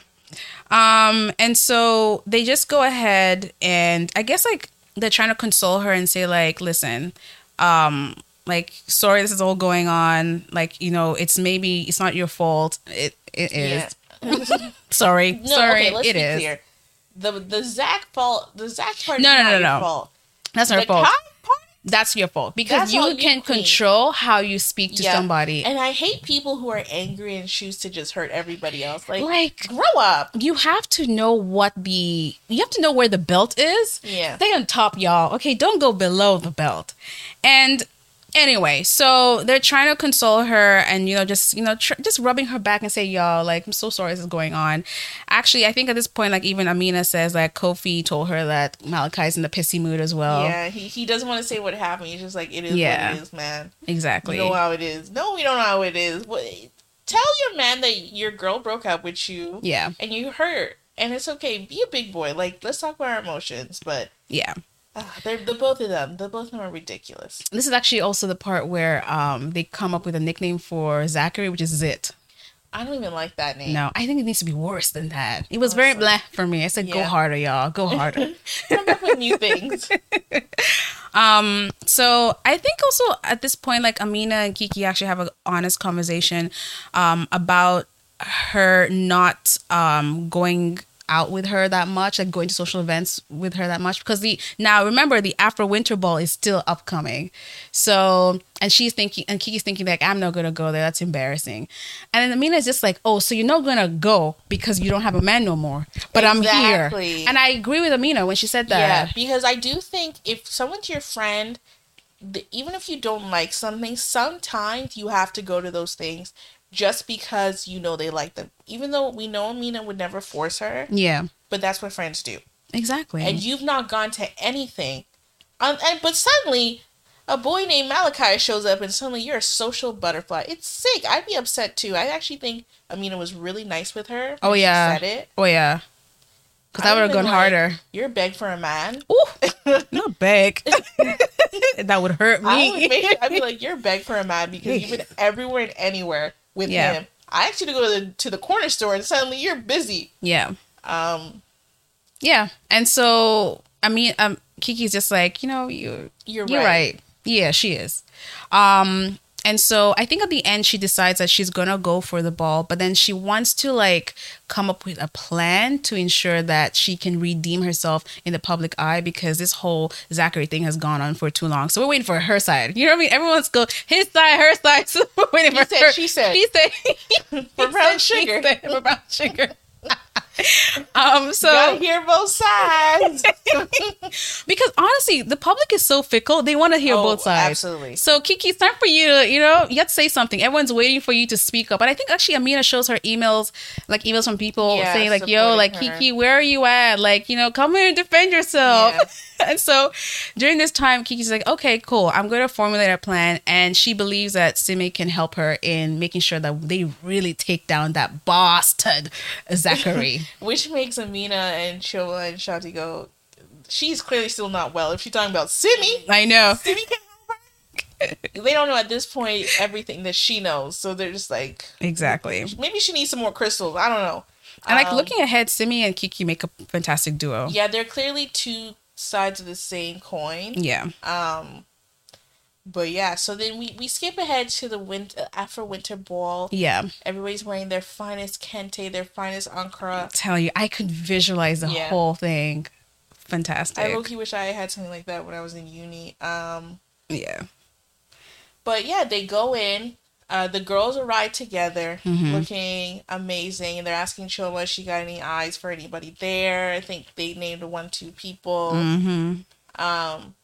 um and so they just go ahead and i guess like they're trying to console her and say like listen um like sorry this is all going on like you know it's maybe it's not your fault it it is [LAUGHS] sorry No, sorry okay, it is clear. The the Zach fault the Zach part No, no, not no, no. fault. that's her the fault part that's your fault because That's you can control how you speak to Yeah. somebody And I hate people who are angry and choose to just hurt everybody else. Like, like grow up. you have to know what the you have to know where the belt is. Yeah. Stay on top, y'all. Okay, don't go below the belt. And anyway, so they're trying to console her and you know just you know tr- just rubbing her back and say, y'all, like I'm so sorry this is going on. Actually, I think at this point, like even Amina says that Kofi told her that Malakai's in the pissy mood as well. Yeah, he, he doesn't want to say what happened. He's just like, it is Yeah. what it is, man. Exactly. You know how it is. No, we don't know how it is. What, tell your man that your girl broke up with you yeah. and you hurt. And it's okay. Be a big boy. Like, let's talk about our emotions. But Yeah. Uh, they're the both of them. The both of them are ridiculous. This is actually also the part where um they come up with a nickname for Zachary, which is Zit. I don't even like that name. No, I think it needs to be worse than that. It was very Awesome. blah for me. I said, go harder, y'all. Go [LAUGHS] harder. Come up with new things. [LAUGHS] um, so I think also at this point, like Amina and Kiki actually have an honest conversation um, about her not um, going out with her that much, like going to social events with her that much. Because the now remember the Afro Winter Ball is still upcoming. So and she's thinking and Kiki's thinking like I'm not gonna go there, that's embarrassing. And then Amina's just like, Oh, so you're not gonna go because you don't have a man no more. But I'm here. And I agree with Amina when she said that. Yeah, because I do think if someone's your friend, the, even if you don't like something, sometimes you have to go to those things just because you know they like them. Even though we know Amina would never force her, Yeah. but that's what friends do. Exactly. And you've not gone to anything, um, and but suddenly. A boy named Malakai shows up and suddenly you're a social butterfly. It's sick. I'd be upset too. I actually think Amina was really nice with her. Oh, when she yeah. said it. Oh yeah, because I, I would have gone like, harder. You're beg for a man. Ooh, [LAUGHS] not beg. [LAUGHS] that would hurt I would me. make I'd be like, you're beg for a man because [LAUGHS] you've been everywhere and anywhere with Yeah. him. I actually go to the to the corner store and suddenly you're busy. yeah, Um, yeah. And so I mean, um, Kiki's just like, you know, you you're, you're right. right. Yeah, she is. Um, and so I think at the end she decides that she's gonna go for the ball, but then she wants to like come up with a plan to ensure that she can redeem herself in the public eye because this whole Zachary thing has gone on for too long. So we're waiting for her side. You know what I mean? Everyone's go his side, her side. [LAUGHS] So we're waiting He for said, her. she said. She said. [LAUGHS] For brown sugar. said, for brown sugar. [LAUGHS] [LAUGHS] um. So Gotta hear both sides. [LAUGHS] because honestly, the public is so fickle. They want to hear Oh, both sides. absolutely. So Kiki, it's time for you to, you know, you have to say something. Everyone's waiting for you to speak up. And I think actually Amina shows her emails, like emails from people Yeah, saying like, "Yo, like her. Kiki, where are you at? Like, you know, come here and defend yourself." [LAUGHS] and so during this time, Kiki's like, "Okay, cool. I'm going to formulate a plan." And she believes that Simi can help her in making sure that they really take down that bastard Zachary. Which makes Amina and Shola and Shanti go, she's clearly still not well. If she's talking about Simi, I know. Simi can help her. They don't know at this point everything that she knows. So they're just like, Exactly. maybe she needs some more crystals. I don't know. And like Um, looking ahead, Simi and Kiki make a fantastic duo. Yeah, they're clearly two sides of the same coin. Yeah. Um, but yeah, so then we, we skip ahead to the winter after winter ball. Yeah. Everybody's wearing their finest kente, their finest ankara. Tell you, I could visualize the Yeah. whole thing. Fantastic. I low-key wish I had something like that when I was in uni. Um, yeah. but yeah, they go in. Uh, the girls arrive together, Mhm. looking amazing, and they're asking Chioma if she got any eyes for anybody there. I think they named one, two people. Mm-hmm. Um,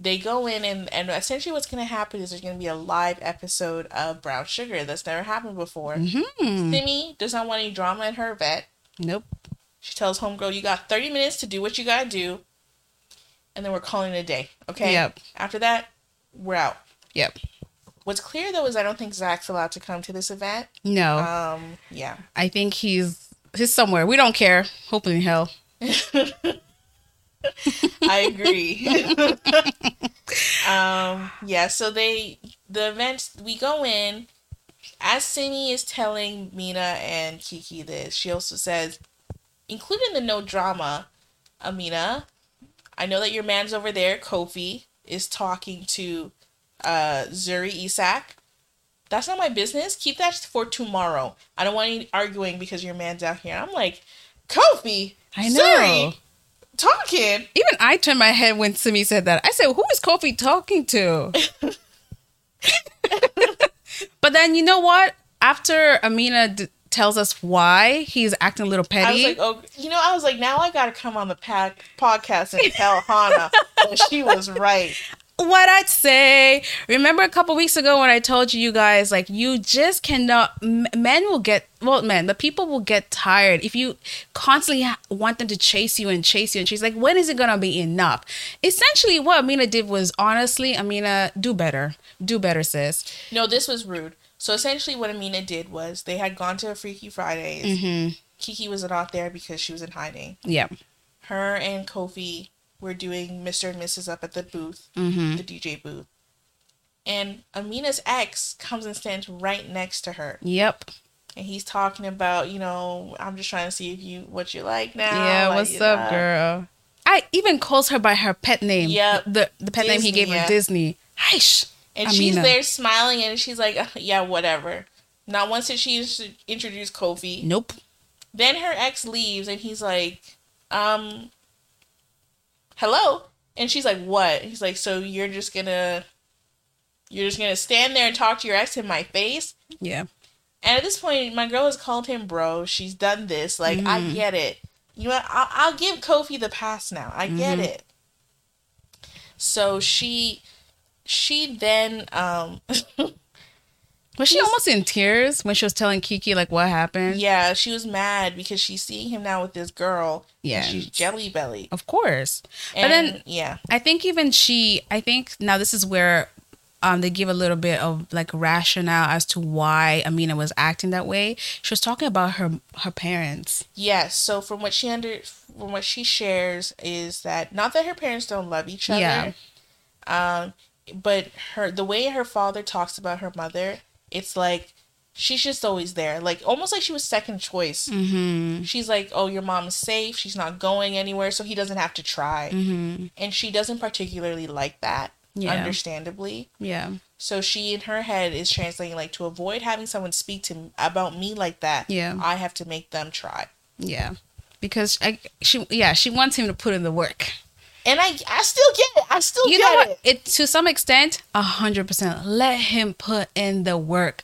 they go in, and, and essentially what's going to happen is there's going to be a live episode of Brown Sugar that's never happened before. Mm-hmm. Simi does not want any drama at her vet. Nope. She tells Homegirl, You got 30 minutes to do what you got to do, and then we're calling it a day. Okay? Yep. After that, we're out. Yep. What's clear though is I don't think Zach's allowed to come to this event. No. Um, yeah. I think he's he's somewhere. We don't care. Hopefully in hell. [LAUGHS] I agree. [LAUGHS] um, yeah, so they the event we go in as Simi is telling Mina and Kiki this, she also says, including the no drama, Amina, I know that your man's over there, Kofi, is talking to uh Zuri Isak. That's not my business. Keep that for tomorrow. I don't want any arguing because your man's out here. I'm like, Kofi, I know. Zuri, talking. Even I turned my head when Simi said that. I said, "Who is Kofi talking to?" [LAUGHS] but then you know what? After Amina d- tells us why he's acting a little petty, I was like, oh, you know, I was like, now I got to come on the pa- podcast and tell Hannah that she was right. [LAUGHS] what I'd say. Remember a couple weeks ago when I told you, you guys, like, you just cannot. m- Men will get well, men. The people will get tired if you constantly ha- want them to chase you and chase you and chase. Like, when is it gonna be enough? Essentially, what Amina did was honestly, Amina, do better, do better, sis. No, this was rude. So essentially, what Amina did was they had gone to a Freaky Fridays. Mm-hmm. Kiki was not there because she was in hiding. Yeah. Her and Kofi were doing Mr. and Mrs. up at the booth, Mm-hmm. the DJ booth. And Amina's ex comes and stands right next to her. Yep. And he's talking about, you know, I'm just trying to see if you what you like now. yeah. like, What's up, know. girl? I even calls her by her pet name. Yep. The the pet name he Disney, gave her. Disney. Heish. And she's there smiling, and she's like, "Uh, "Yeah, whatever." Not once did she introduce Kofi. Nope. Then her ex leaves, and he's like, "Um, hello," and she's like, "What?" He's like, "So you're just gonna, you're just gonna stand there and talk to your ex in my face?" Yeah. And at this point, my girl has called him bro. She's done this. Like, I Mhm. get it. You know? I'll, I'll give Kofi the pass now. I get Mhm. it. So she, she then, um, [LAUGHS] Was she almost in tears when she was telling Kiki like what happened? yeah, she was mad because she's seeing him now with this girl. Yeah. she's jelly belly. Of course. And But then- yeah, I think even she I think now this is where um they give a little bit of like rationale as to why Amina was acting that way. She was talking about her her parents. yes. So from what she under, from what she shares is that not that her parents don't love each other. Yeah. Um, but her the way her father talks about her mother, it's like she's just always there, like almost like she was second choice. Mm-hmm. She's like, "Oh, your mom's safe. She's not going anywhere, so he doesn't have to try." Mm-hmm. And she doesn't particularly like that, Yeah. understandably. Yeah. So she in her head is translating like to avoid having someone speak to m- about me like that. Yeah. I have to make them try. Yeah. Because I she yeah, she wants him to put in the work. And I I still get it. I still You get know what? it. It to some extent, a hundred percent. Let him put in the work.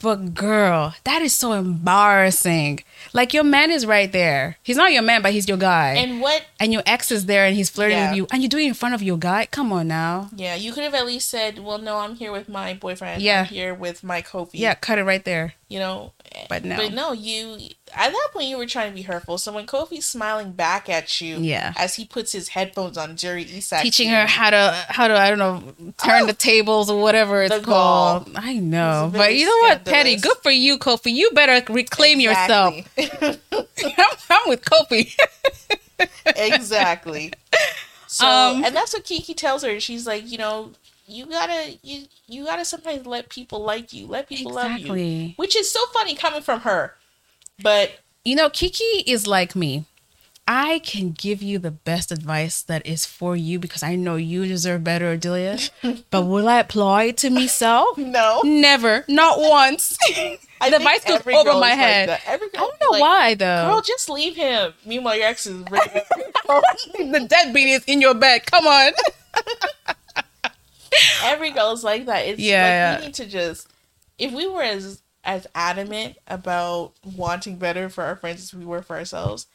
But girl, that is so embarrassing. Like your man is right there. He's not your man, but he's your guy. And, what? And your ex is there and he's flirting Yeah. with you and you do it in front of your guy. Come on now. Yeah, you could have at least said, "Well, no, I'm here with my boyfriend. Yeah. I'm here with my Kofi." Yeah, cut it right there. you know. But no. but no, you at that point you were trying to be hurtful. So when Kofi's smiling back at you, Yeah. as he puts his headphones on, Zuri Isak Teaching her how to how to I don't know turn Oh. the tables or whatever it's called. I know, but you know what, Petty? Good for you, Kofi. You better reclaim yourself. yourself. [LAUGHS] I'm, I'm with Kofi. exactly. So Um, and that's what Kiki tells her. She's like, you know, you gotta you you gotta sometimes let people like you, let people love you, which is so funny coming from her. But You know, Kiki is like me. I can give you the best advice that is for you because I know you deserve better, Odelia. [LAUGHS] but will I apply it to myself? [LAUGHS] no, Never, not once. [LAUGHS] I the advice goes over my is like head. I don't know like, why though. Girl, just leave him. Meanwhile, your ex is the deadbeat is in your bed. Come on. every girl is like that. It's Yeah, like yeah. you need to just if we were as as adamant about wanting better for our friends as we were for ourselves,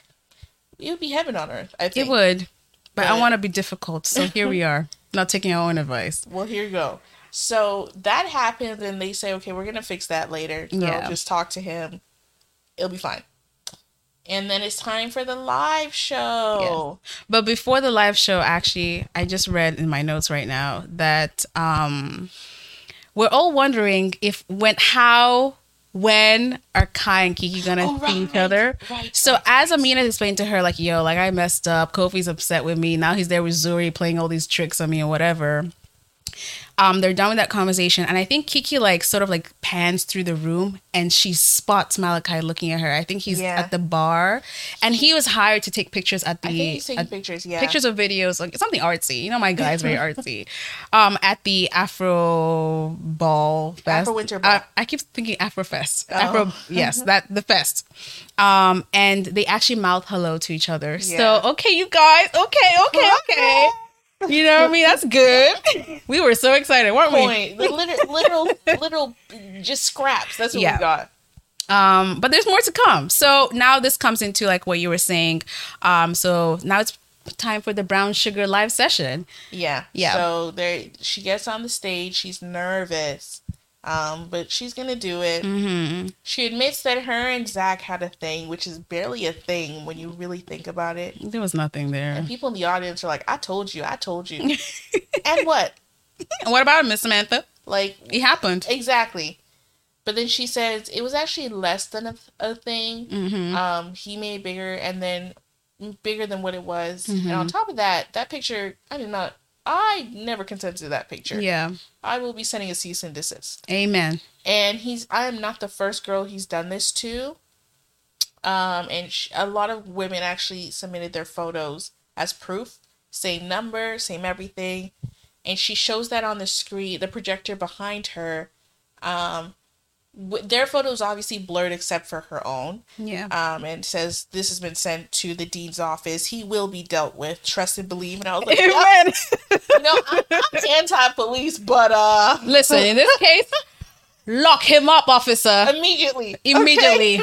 it would be heaven on earth. I think It would, but I want to be difficult. So [LAUGHS] here we are, not taking our own advice. Well, here you go. So that happens, and they say, okay, we're gonna fix that later. Girl, Yeah. just talk to him. It'll be fine. And then it's time for the live show. But before the live show, actually, I just read in my notes right now that um, we're all wondering if when, how, when are Kai and Kiki gonna Oh, see each right, other? right, so right, as Amina explained to her, like, yo, like I messed up. Kofi's upset with me. Now he's there with Zuri playing all these tricks on me or whatever. Um, they're done with that conversation, and I think Kiki like sort of like pans through the room, and she spots Malakai looking at her. I think he's Yeah. at the bar, and he was hired to take pictures at the I think he's taking at- pictures. Yeah. pictures of videos, like something artsy. You know, my guy's very [LAUGHS] artsy. Um, at the Afro Ball Fest, Afro Winter Ball. I, I keep thinking Afro Fest. Oh. Afro, yes, [LAUGHS] that the fest. Um, and they actually mouth hello to each other. Yeah. So okay, you guys, okay, okay, [LAUGHS] okay. You know what I mean? That's good. [LAUGHS] We were so excited, weren't we? Point. The literal, literal, literal, just scraps. That's what Yeah. we got. Um, but there's more to come. So now this comes into like what you were saying. Um, so now it's time for the brown sugar live session. Yeah. Yeah. So there, she gets on the stage. She's nervous, um, but she's gonna do it. Mm-hmm. She admits that her and Zach had a thing, which is barely a thing when you really think about it. There was nothing there. And people in the audience are like, "I told you, I told you," [LAUGHS] and what? And what about Miss Samantha? Like It happened. exactly. But then she says it was actually less than a, a thing. Mm-hmm. Um, he made it bigger, and then bigger than what it was. And Mm-hmm. on top of that, that picture, I did not. I never consented to that picture. Yeah. I will be sending a cease and desist. Amen. and he's I am not the first girl he's done this to. Um, and sh- a lot of women actually submitted their photos as proof, same number, same everything, and she shows that on the screen, the projector behind her. Um, their photos obviously blurred except for her own. Yeah. Um, and says this has been sent to the dean's office. He will be dealt with. Trust and believe. And I was like, "Yep." Amen. you [LAUGHS] know, I'm, I'm anti-police, but uh, Listen, in this case, lock him up, officer. immediately, [LAUGHS] okay? Immediately.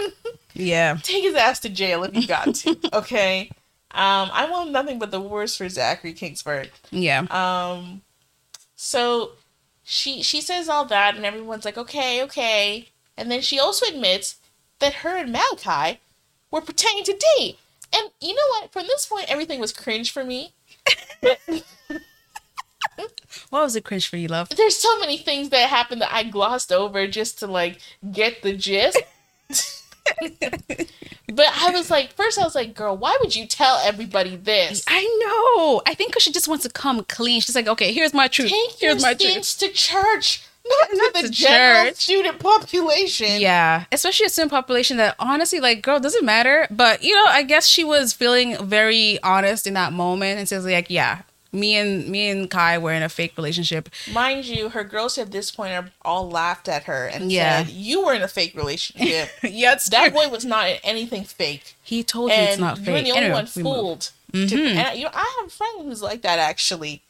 Yeah. take his ass to jail if you got to. [LAUGHS] Okay. Um, I want nothing but the worst for Zachary Kingsford. Yeah. Um, so she she says all that, and everyone's like, okay, okay. And then she also admits that her and Malakai were pretending to date. And you know what? From this point, everything was cringe for me. [LAUGHS] What was it cringe for you, love? There's so many things that happened that I glossed over just to like get the gist. [LAUGHS] but I was like, first I was like, girl, why would you tell everybody this? I know. I think 'cause she just wants to come clean. She's like, okay, here's my truth. Take your here's my truth. to church, not to Not the to general church. student population. Yeah, especially a student population that honestly, like, girl, doesn't matter. But you know, I guess she was feeling very honest in that moment and says, like, yeah, me and me and Kai were in a fake relationship. Mind you, her girls at this point are all laughed at her and Yeah. said, "You were in a fake relationship. [LAUGHS] yeah, that boy was not in anything fake, He told you it's not you're the only Anyway, one fooled." To, Mhm. and you know, I have a friend who's like that actually,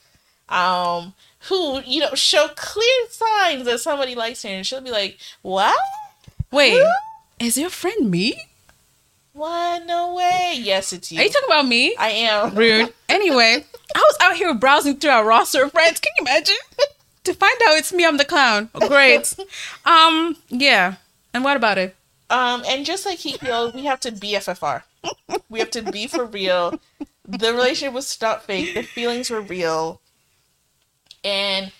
um, who you know show clear signs that somebody likes her, and she'll be like, "What? Wait, Who? is your friend me? What? No way! Yes, it's you. Are you talking about me? I am. Rude. Anyway, I was out here browsing through our roster of friends. Can you imagine? to find out it's me, I'm the clown. Oh, great. [LAUGHS] um, yeah. And what about it? Um, and just like he Hikyo, we have to BFFR. We have to be for real. The relationship was not fake. The feelings were real. And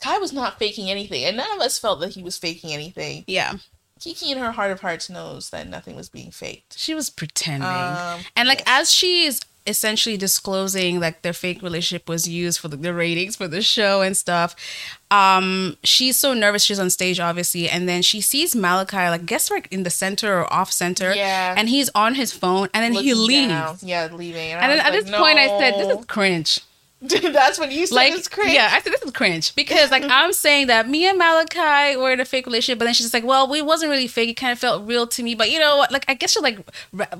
Kai was not faking anything. And none of us felt that he was faking anything. Yeah. Kiki in her heart of hearts knows that nothing was being faked. She was pretending. Um, and like yes. as she's essentially disclosing like their fake relationship was used for the, the ratings for the show and stuff um she's so nervous she's on stage obviously and then she sees malakai like guess like in the center or off center Yeah. and he's on his phone and then he leaves down. Yeah, leaving. And, and then I at this like, point i said this is cringe [LAUGHS] Dude, that's when you said like it's cringe. yeah i said this is cringe because like i'm saying that me and malakai were in a fake relationship but then she's just like well we wasn't really fake it kind of felt real to me but you know what like i guess she's like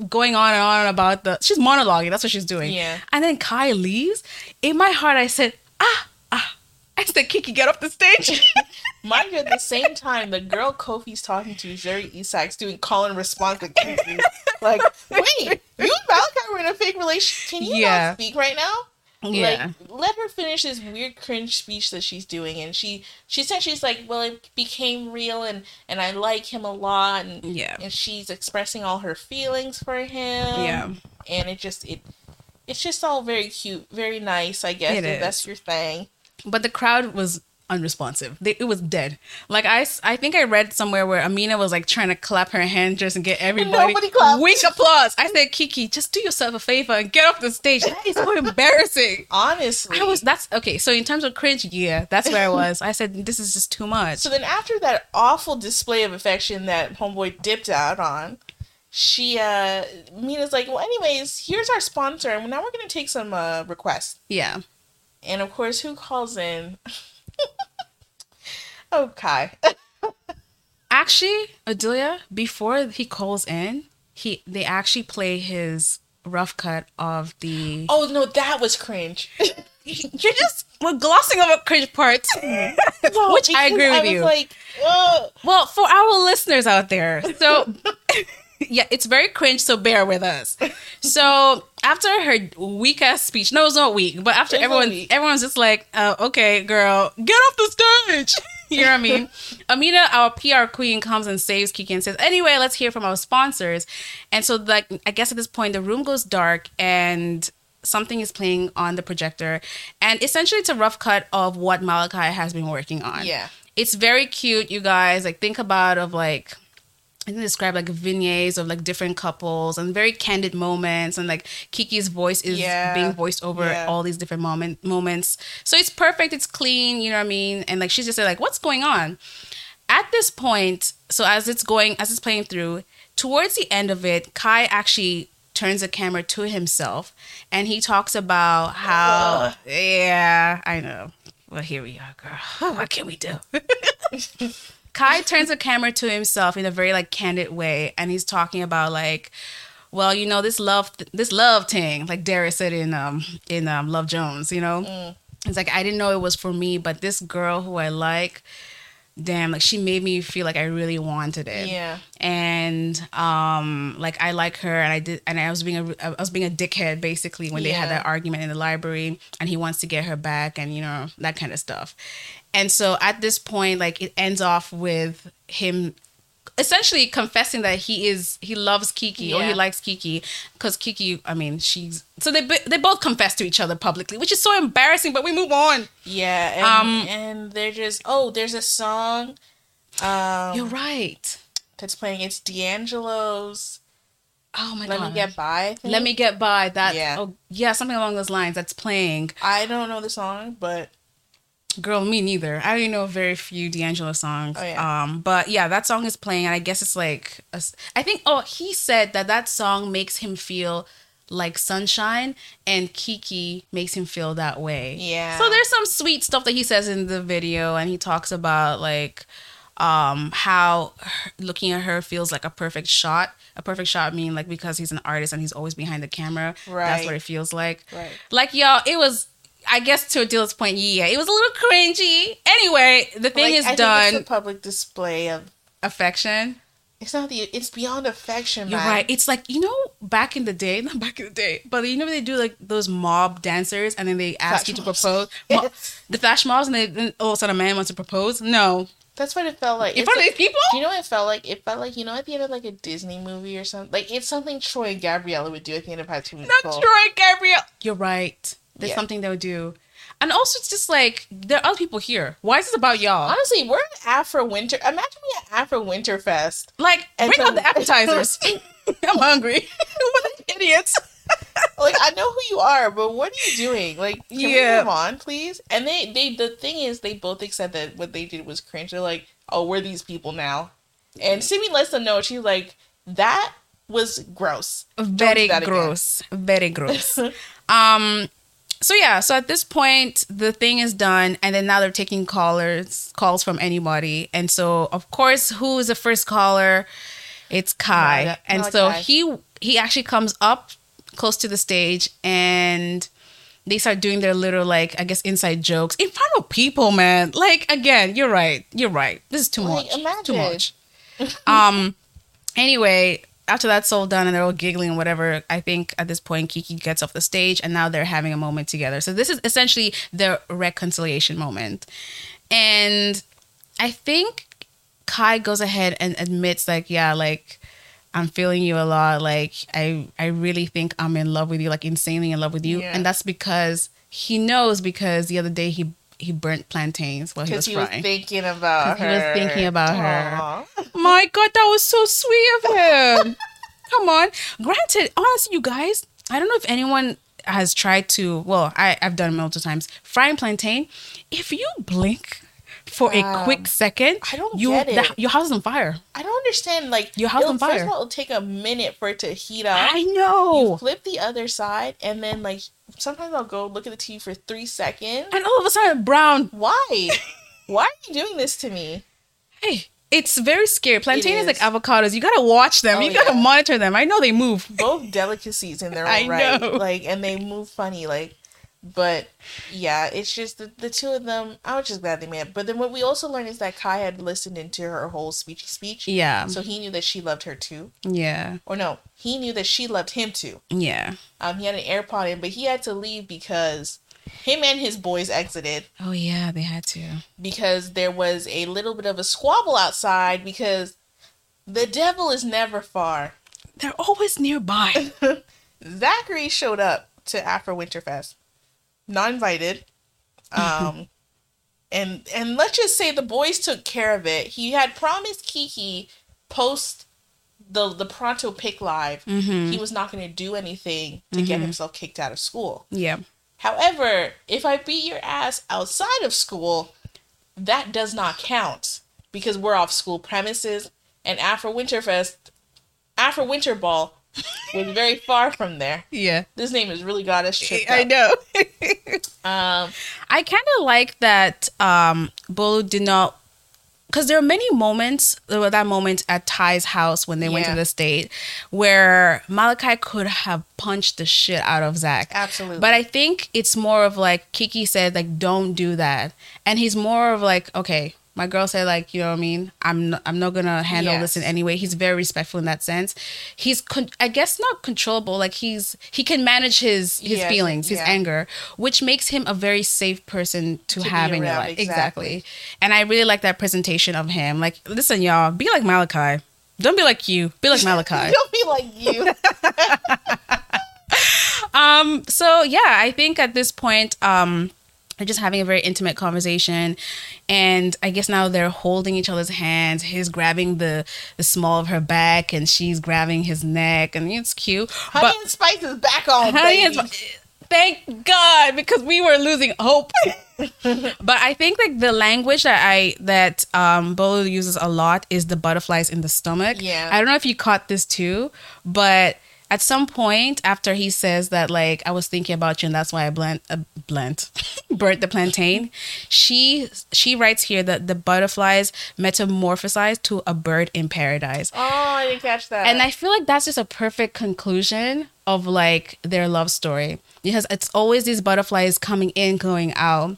going on and on about the she's monologuing that's what she's doing Yeah. and then kai leaves in my heart i said ah ah [LAUGHS] i said kiki get off the stage [LAUGHS] Mind you, at the same time, the girl Kofi's talking to, Zuri Isak's doing call and response with Kiki. Like, wait, you and Malakai were in a fake relationship. Can you Yeah. not speak right now? Yeah. Like, let her finish this weird cringe speech that she's doing, and she she said she's like, well, it became real, and and I like him a lot, and Yeah. and she's expressing all her feelings for him. Yeah. and it just it it's just all very cute, very nice. I guess It if is. that's your thing. But the crowd was unresponsive. They, it was dead. Like I, I think I read somewhere where Amina was like trying to clap her hands just and get everybody weak applause. I said, Kiki, just do yourself a favor and get off the stage. That is so embarrassing. [LAUGHS] Honestly, I was that's okay. So in terms of cringe, yeah, that's where I was. I said this is just too much. So then, after that awful display of affection that Homeboy dipped out on, she, uh, Mina's like, well, anyways, here's our sponsor, and now we're gonna take some uh, requests. Yeah, And of course, who calls in? [LAUGHS] [LAUGHS] Kai. [LAUGHS] actually, Odelia, before he calls in, he they actually play his rough cut of the. Oh no, that was cringe. [LAUGHS] You're just we're glossing over cringe parts, which I agree with was you. Like, ugh. Well, for our listeners out there, so yeah, it's very cringe, so bear with us. So after her weak ass speech, no, it's not weak, but after It's everyone, everyone's just like, uh, okay, girl, get off the stage. [LAUGHS] you know what I mean? Amina, our PR queen, comes and saves Kiki and says, anyway, let's hear from our sponsors. And so, like, I guess at this point, the room goes dark and something is playing on the projector. And essentially, it's a rough cut of what Malakai has been working on Yeah. it's very cute you guys like think about of like I can describe like vignettes of like different couples and very candid moments and like Kiki's voice is Yeah. being voiced over Yeah. all these different moment moments. So it's perfect, it's clean, you know what I mean? And like she's just like, what's going on? At this point, so as it's going, as it's playing through, towards the end of it, Kai actually turns the camera to himself and he talks about how yeah, I know. Well, here we are, girl. [LAUGHS] What can we do? [LAUGHS] Kai turns the camera to himself in a very like candid way, and he's talking about like, well, you know, this love, this love thing, like Darius said in um in um Love Jones, you know, it's like I didn't know it was for me, but this girl who I like, damn, like she made me feel like I really wanted it Yeah. and um like I like her and I did and I was being a I was being a dickhead basically when they had that argument in the library and he wants to get her back and you know that kind of stuff. And so at this point like it ends off with him essentially confessing that he is he loves Kiki or he likes Kiki because Kiki I mean she's so they they both confess to each other publicly which is so embarrassing but we move on. Yeah. And, Um, and they're just, oh, there's a song. Um, You're right. that's playing. It's D'Angelo's Oh my god. Let god. Me Get By. Let me get by that. Yeah. Oh, yeah, something along those lines. That's playing. I don't know the song, but Girl, me neither. I only know very few D'Angelo songs. Oh, yeah. Um, but yeah, that song is playing, and I guess it's like a I think. Oh, he said that that song makes him feel like sunshine, and Kiki makes him feel that way. Yeah. So there's some sweet stuff that he says in the video, and he talks about like um how looking at her feels like a perfect shot a perfect shot mean like because he's an artist and he's always behind the camera Right. that's what it feels like Right. like y'all it was i guess to Adil's point yeah it was a little cringy anyway the thing like, is I think done it's a public display of. affection It's not the. It's beyond affection, you're man. right it's like you know back in the day not back in the day but you know they do like those mob dancers and then they ask Flash you to mobs. propose [LAUGHS] the flash mobs and then then all of a sudden a man wants to propose no That's what it felt like. in front of like- people Do you know what it felt like? It felt like you know at the end of like a Disney movie or something. Like it's something Troy and Gabriella would do at the end of High School Not Musical. Troy Gabriella. You're right. There's Yeah. something they'll do. And also, it's just like, there are other people here. Why is this about y'all? Honestly, we're at Afro Winter. Imagine me at Afro Winter Fest. Like, And bring so- out the appetizers. [LAUGHS] [LAUGHS] I'm hungry. [LAUGHS] what idiots? Like I know who you are, but what are you doing? Like, can Yeah. we move on, please? And they, they, the thing is, they both accept that what they did was cringe. They're like, oh, we're these people now. And Simi lets them know. She's like, that was gross. Very gross. Very gross. um, so yeah, so at this point, the thing is done, and then now they're taking callers, calls from anybody. And so, of course, who is the first caller? It's Kai. Malakai- and so Malakai. he he actually comes up close to the stage and they start doing their little like I guess inside jokes in front of people, man. Like again, you're right. You're right. This is too Like, much. Too much. [LAUGHS] um. Anyway, after that's all done and they're all giggling and whatever, I think at this point Kiki gets off the stage and now they're having a moment together. So this is essentially their reconciliation moment, and I think Kai goes ahead and admits like, yeah, like. I'm feeling you a lot. Like I, I really think I'm in love with you, like insanely in love with you, Yeah. and that's because he knows because the other day he he burnt plantains while he was Because he was frying. thinking about 'Cause he was thinking about her. My God, that was so sweet of him. [LAUGHS] Come on. Granted, honestly, you guys, I don't know if anyone has tried to. Well, I, I've done it multiple times. Frying plantain. If you blink for a Um, quick second, I don't you get it. the- your house is on fire. I don't understand. Like Your house on First fire. of all, it'll take a minute for it to heat up. I know. You flip the other side, and then like sometimes I'll go look at the TV for three seconds. And all of a sudden, brown. Why? [LAUGHS] Why are you doing this to me? Hey, it's very scary. Plantain is. is. like avocados. You gotta watch them. Oh, you gotta yeah. monitor them. I know they move. Both delicacies in their [LAUGHS] I right. know. Like, and they move funny. Like, but yeah, it's just the, the two of them. I was just glad they met. But then what we also learned is that Kai had listened into her whole speechy speech. Yeah. So he knew that she loved her too. Yeah. Or no, he knew that she loved him too. Yeah. Um, he had an AirPod in, but he had to leave because him and his boys exited Oh yeah, they had to. because there was a little bit of a squabble outside because the devil is never far. They're always nearby. [LAUGHS] Zachary showed up to Afro Winterfest, not invited. Um, [LAUGHS] and and let's just say the boys took care of it. He had promised Kiki post the the pronto pick live. Mm-hmm. He was not going to do anything to get himself kicked out of school. Yeah. However, if I beat your ass outside of school, that does not count because we're off school premises. And after Winterfest, after Winter Ball was very far from there. Yeah. This name has really got us tripped I know. [LAUGHS] Um, I kind of like that um Bolu did not because there are many moments there were that moment at Ty's house when they went to the state where Malakai could have punched the shit out of Zach. absolutely. But I think it's more of like Kiki said, like, don't do that. And he's more of like, okay, my girl said, like, you know what I mean? I'm not, I'm not gonna handle this in any way. He's very respectful in that sense. He's, con- I guess, not controllable. Like he's, he can manage his his Yes, feelings, his yeah. anger, which makes him a very safe person to, To have in your life. exactly. Exactly. And I really like that presentation of him. Like, listen, y'all, be like Malakai. Don't be like you. Be like Malakai. [LAUGHS] don't be like you. [LAUGHS] Um, so yeah, I think at this point, um, just having a very intimate conversation, and I guess now they're holding each other's hands. He's grabbing the the small of her back, and she's grabbing his neck, and it's cute. Honey and Spice is back on, Honey baby. and Sp- thank God because we were losing hope. [LAUGHS] but I think like the language that I that um Bolu uses a lot is the butterflies in the stomach. Yeah. I don't know if you caught this too, but at some point after he says that like I was thinking about you and that's why I blend uh, blend [LAUGHS] burnt the plantain, she she writes here that the butterflies metamorphosize to a bird in paradise. oh, I didn't catch that. And I feel like that's just a perfect conclusion of like their love story because it's always these butterflies coming in, going out.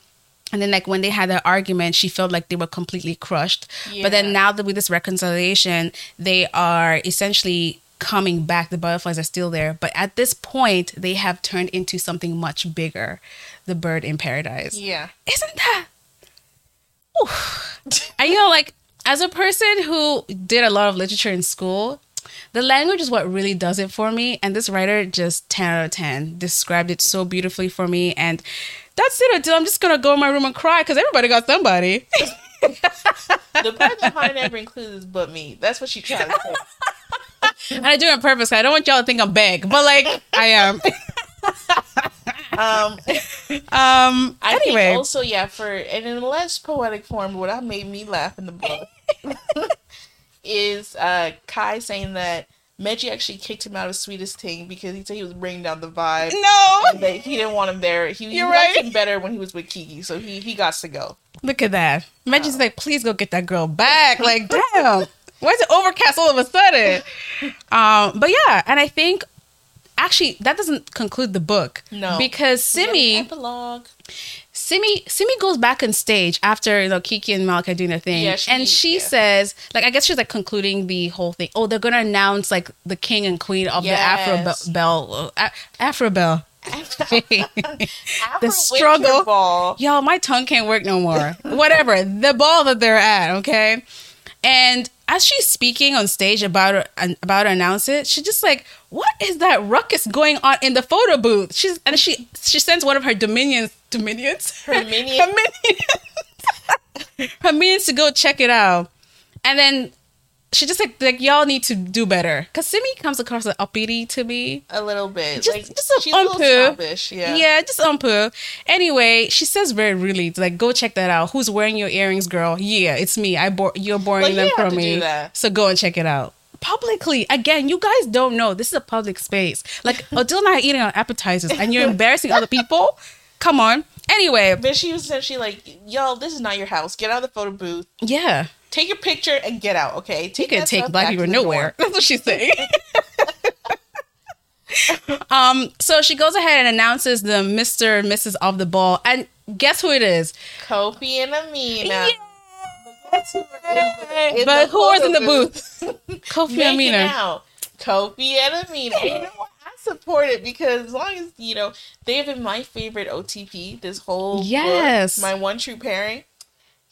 And then, like when they had their argument, she felt like they were completely crushed. But then now that with this reconciliation, they are essentially coming back. The butterflies are still there, but at this point, they have turned into something much bigger. The bird in paradise. yeah. Isn't that? Oof. And you know, like as a person who did a lot of literature in school, the language is what really does it for me. And this writer just ten out of ten described it so beautifully for me. And that's it. Until I'm just gonna go in my room and cry because everybody got somebody. [LAUGHS] The part that Honey never includes but me. That's what she tried to say. [LAUGHS] and I do it on purpose. 'cause I don't want y'all to think I'm beg, but like I am. [LAUGHS] Um, Um. I anyway, think also yeah for and in a less poetic form, what I made me laugh in the book [LAUGHS] is uh Kai saying that Meji actually kicked him out of Sweetest Thing because he said he was bringing down the vibe. no. and that he didn't want him there. He, he You're liked right. him better when he was with Kiki, so he he got to go. Look at that. Imagine like, please go get that girl back. Like, damn. Why is it overcast all of a sudden? [LAUGHS] Um, but yeah, and I think actually, that doesn't conclude the book. No. because We get an Simi, epilogue. Simi, Simi goes back on stage after you know Kiki and Malakai doing their thing, Yeah, she- and she yeah. says, like, I guess she's like concluding the whole thing. Oh, they're gonna announce like the king and queen of Yes. the Afro Bell, uh, Afro [LAUGHS] Bell. the struggle. ball. Yo, my tongue can't work no more. Whatever the ball that they're at, okay. And as she's speaking on stage about her, about to announce it, she's just like, "What is that ruckus going on in the photo booth?" She's and she she sends one of her dominions dominions Her [LAUGHS] minion. her minions [LAUGHS] her minions to go check it out, and then she just like like y'all need to do better because Simi comes across as uppity to me. A little bit. Just- like, just a she's a little umpoo. snobbish. Yeah. Yeah, just umpu. Anyway, she says very rudely, like, go check that out. Who's wearing your earrings, girl? Yeah, it's me. I bore you're borrowing you them from me. So go and check it out. Publicly. Again, you guys don't know. This is a public space. Like [LAUGHS] Odile and I are eating our appetizers and you're embarrassing other people. Come on. Anyway, But she was essentially like, "Yo, this is not your house. Get out of the photo booth. yeah. Take your picture and get out. Okay? You Take can take black people nowhere. That's what she's saying. [LAUGHS] um, so she goes ahead and announces the Mr. and Mrs. of the ball. And guess who it is? Kofi and Amina. Yeah. Guess who in the- in but the who was in the booth? [LAUGHS] Kofi and Amina. Kofi and Amina. You know what? I support it because as long as you know they've been my favorite OTP this whole Yes. book, my one true pairing,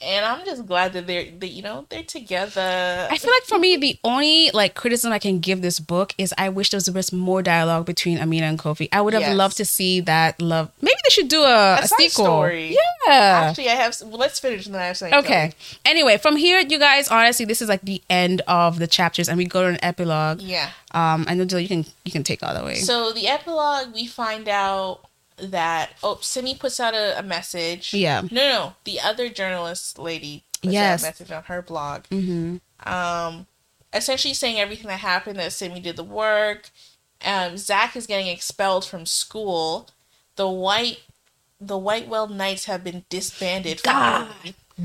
and I'm just glad that they're that you know they're together. I feel like for me, the only like criticism I can give this book is I wish there was more dialogue between Amina and Kofi. I would have Yes. loved to see that love. Maybe they should do a, A a, sequel. story. Yeah. Actually, I have. Well, let's finish and then I have something. Okay. Anyway, from here, you guys, honestly, this is like the end of the chapters, and we go to an epilogue. Yeah. Um, I know Jill, you can you can take all the way. So the epilogue, we find out that oh, Simi puts out a, a message. Yeah. No, no, the other journalist lady puts Yes. out a message on her blog. hmm um, essentially saying everything that happened that Simi did the work. Um, Zach is getting expelled from school. The white, the white Whitewell Knights have been disbanded. God.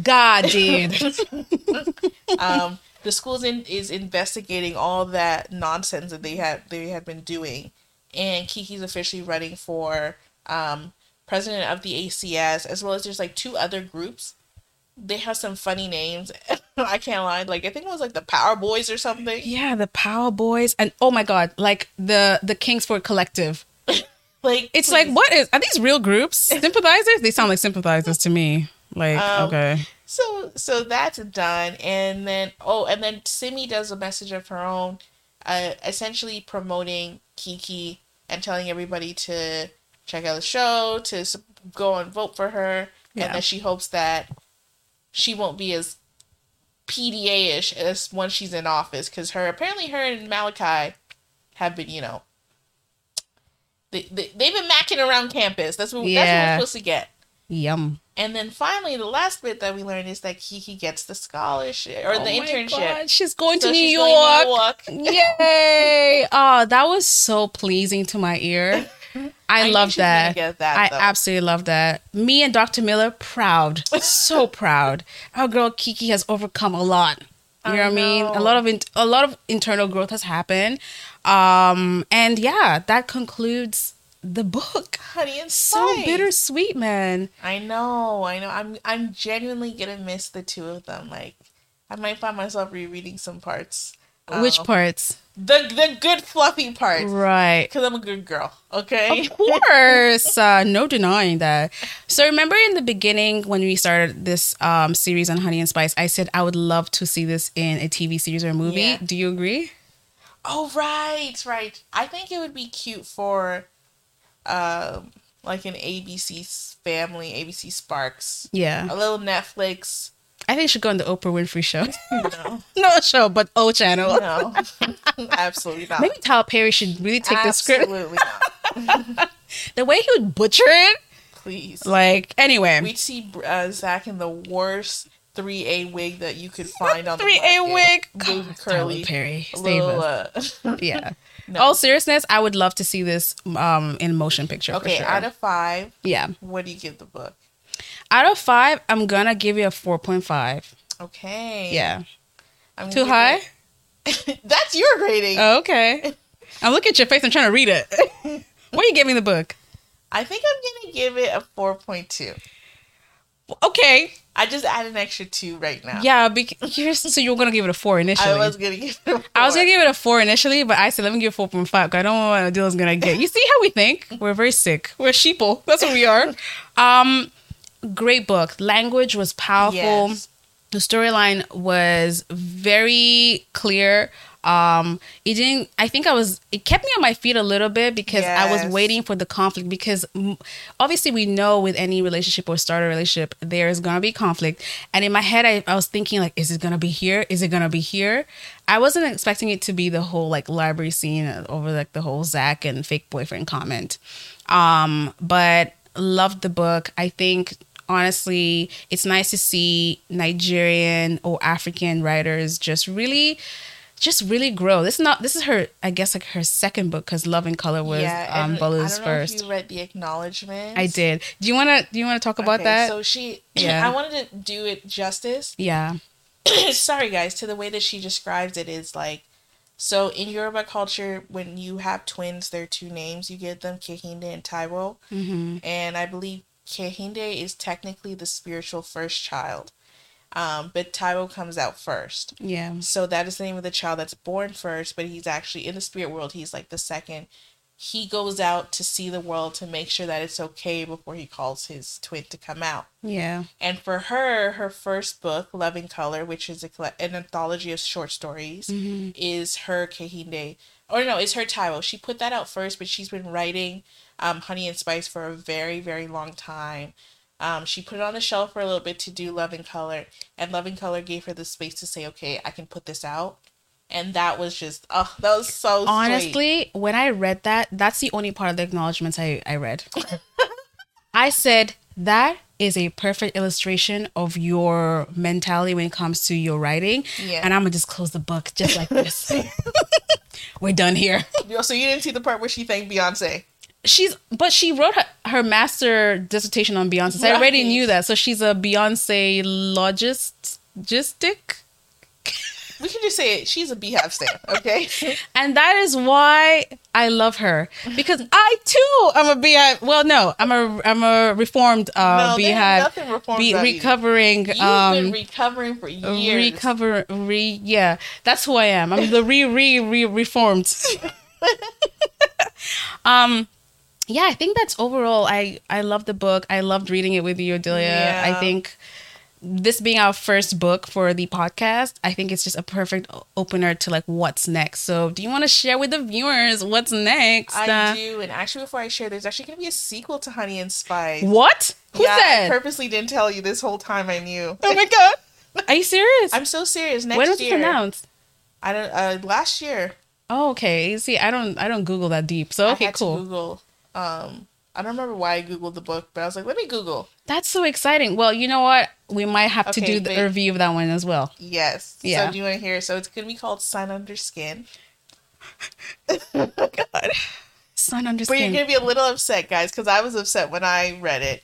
God, dude. [LAUGHS] [LAUGHS] um, the school in, is investigating all that nonsense that they had they had been doing, and Kiki's officially running for um, president of the ACS, as well as there's like two other groups. They have some funny names. [LAUGHS] I can't lie. Like I think it was like the Power Boys or something. yeah, the Power Boys, and oh my God, like the the Kingsford Collective. [LAUGHS] Like It's please. like, what is? Are these real groups? [LAUGHS] Sympathizers? They sound like sympathizers to me. Like, Um, okay, So so that's done, and then oh, and then Simi does a message of her own, uh, essentially promoting Kiki and telling everybody to check out the show, to go and vote for her, Yeah. and that she hopes that she won't be as PDA ish as once she's in office, because her apparently her and Malakai have been you know. They, they, they've been macking around campus. That's what, that's what we're supposed to get. yum. And then finally, the last bit that we learned is that Kiki gets the scholarship or Oh the internship. God, She's going So to New she's York. going to New York. Yay! Oh, [LAUGHS] that was so pleasing to my ear. I, knew love she was gonna that. that, I though. absolutely love that. Me and Dr. Miller, proud, so [LAUGHS] proud. Our girl Kiki has overcome a lot. You know I what I mean? A lot of in- a lot of internal growth has happened, um, and yeah, that concludes the book. Honey and So bittersweet, man. I know, I know. I'm I'm genuinely gonna miss the two of them. Like, I might find myself rereading some parts. Which Um, parts? The the good fluffy parts. Right. Because I'm a good girl. Okay. Of course, uh, no denying that. So remember in the beginning when we started this um, series on Honey and Spice, I said I would love to see this in a TV series or a movie. Yeah. Do you agree? Oh right, right. I think it would be cute for, um, like an ABC family, ABC Sparks, Yeah, a little Netflix. I think it should go on the Oprah Winfrey show. No, [LAUGHS] no show, but O channel. no, [LAUGHS] absolutely not. Maybe Tyler Perry should really take the script. Absolutely not. [LAUGHS] The way he would butcher it, Please. like anyway. We'd see uh, Zach in the worst 3A wig that you could find on the Three A wig, God, curly, Tyler Perry, a little, uh, Yeah. No. All seriousness, I would love to see this um in motion picture. okay, for sure. out of five, yeah. what do you give the book? Out of five, I'm gonna give you a four point five. Okay. Yeah. I'm Too high? it- [LAUGHS] That's your rating. Okay. [LAUGHS] I'm looking at your face. I'm trying to read it. [LAUGHS] What are you giving the book? I think I'm gonna give it a four point two. Okay. I just add an extra two right now. Yeah, because you're, so you were gonna give it a four initially. I was gonna give it. A four. I was gonna give it a four initially, but I said let me give it four point five because I don't know what Odelia's gonna get. You see how we think? We're very sick. We're sheeple. That's what we are. Um, great book. Language was powerful. Yes. The storyline was very clear. Um, it didn't. I think I was. It kept me on my feet a little bit because I was waiting for the conflict. Because obviously we know with any relationship or start a relationship, there is gonna be conflict. And in my head, I, I was thinking like, is it gonna be here? Is it gonna be here? I wasn't expecting it to be the whole like library scene over like the whole Zach and fake boyfriend comment. Um, but loved the book. I think honestly, it's nice to see Nigerian or African writers just really just really grow. This is not this is her I guess like her second book cuz Love in Color was yeah, um Bolu's I don't know first. if you read the acknowledgement. I did. Do you want to do you want to talk about Okay, that? So she, [CLEARS THROAT] Yeah. I wanted to do it justice. [CLEARS THROAT] yeah. Sorry, guys, to the way that she describes it is like, so in Yoruba culture, when you have twins, they're two names. You get them Kehinde and Taiwo, Mhm. and I believe Kehinde is technically the spiritual first child, um, but Taiwo comes out first. Yeah. So that is the name of the child that's born first, but he's actually in the spirit world. He's like the second. He goes out to see the world to make sure that it's okay before he calls his twin to come out. Yeah. And for her, her first book, Love in Color, which is a, an anthology of short stories, Mhm. is her Kehinde. Or no, it's her Taiwo. She put that out first, but she's been writing um, Honey and Spice for a very, very long time. Um, she put it on the shelf for a little bit to do Love in Color, and Love in Color gave her the space to say, okay, I can put this out. And that was just, oh, that was so sweet. Honestly, when I read that, that's the only part of the acknowledgments I, I read. [LAUGHS] I said, that is a perfect illustration of your mentality when it comes to your writing. Yeah. And I'm going to just close the book just like this. [LAUGHS] [LAUGHS] We're done here. So you didn't see the part where she thanked Beyonce. She's, but she wrote her, her master dissertation on Beyonce. So I already knew that. So she's a Beyonce logist, logistic. We can just say it. She's a BeyHive stan, okay? [LAUGHS] And that is why I love her because I too am a BeyHive. Well, no, I'm a I'm a reformed uh, No, BeyHive. nothing reformed Be, about you. recovering. You've um, been recovering for years. recover. Re yeah, that's who I am. I'm the re re re reformed. [LAUGHS] um. Yeah, I think that's overall. I I love the book. I loved reading it with you, Odelia. I think this being our first book for the podcast, I think it's just a perfect opener to like what's next. So, do you want to share with the viewers what's next? I Uh, do, and actually, before I share, there's actually going to be a sequel to Honey and Spice. What? Who yeah, I said? purposely didn't tell you this whole time. I knew. [LAUGHS] oh my god! Are you serious? I'm so serious. Next when was year, it announced? I don't. Uh, last year. Oh, okay. See, I don't, I don't Google that deep. So I okay, cool. Google. Um, I don't remember why I googled the book, but I was like, let me Google. That's so exciting. Well, you know what? We might have to do the but- review of that one as well. Yes. Yeah. So do you want to hear? So it's going to be called Sun Under Skin. Oh [LAUGHS] God. Sun under Skin. But you're gonna be a little upset, guys, because I was upset when I read it.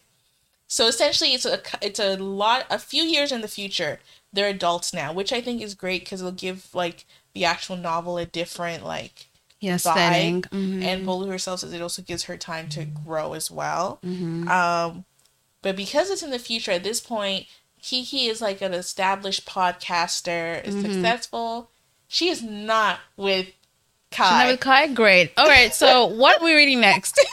So essentially, it's a it's a lot a few years in the future. They're adults now, which I think is great because it'll give like the actual novel a different like Yes, vibe. setting. Mhm. And Bolu herself says it also gives her time to grow as well. Mhm. Um, but because it's in the future, at this point, Kiki is like an established podcaster, is Mm-hmm. successful. She is not with She's not Kai. with Kai? Great. All right. So, [LAUGHS] what are we reading next? [LAUGHS]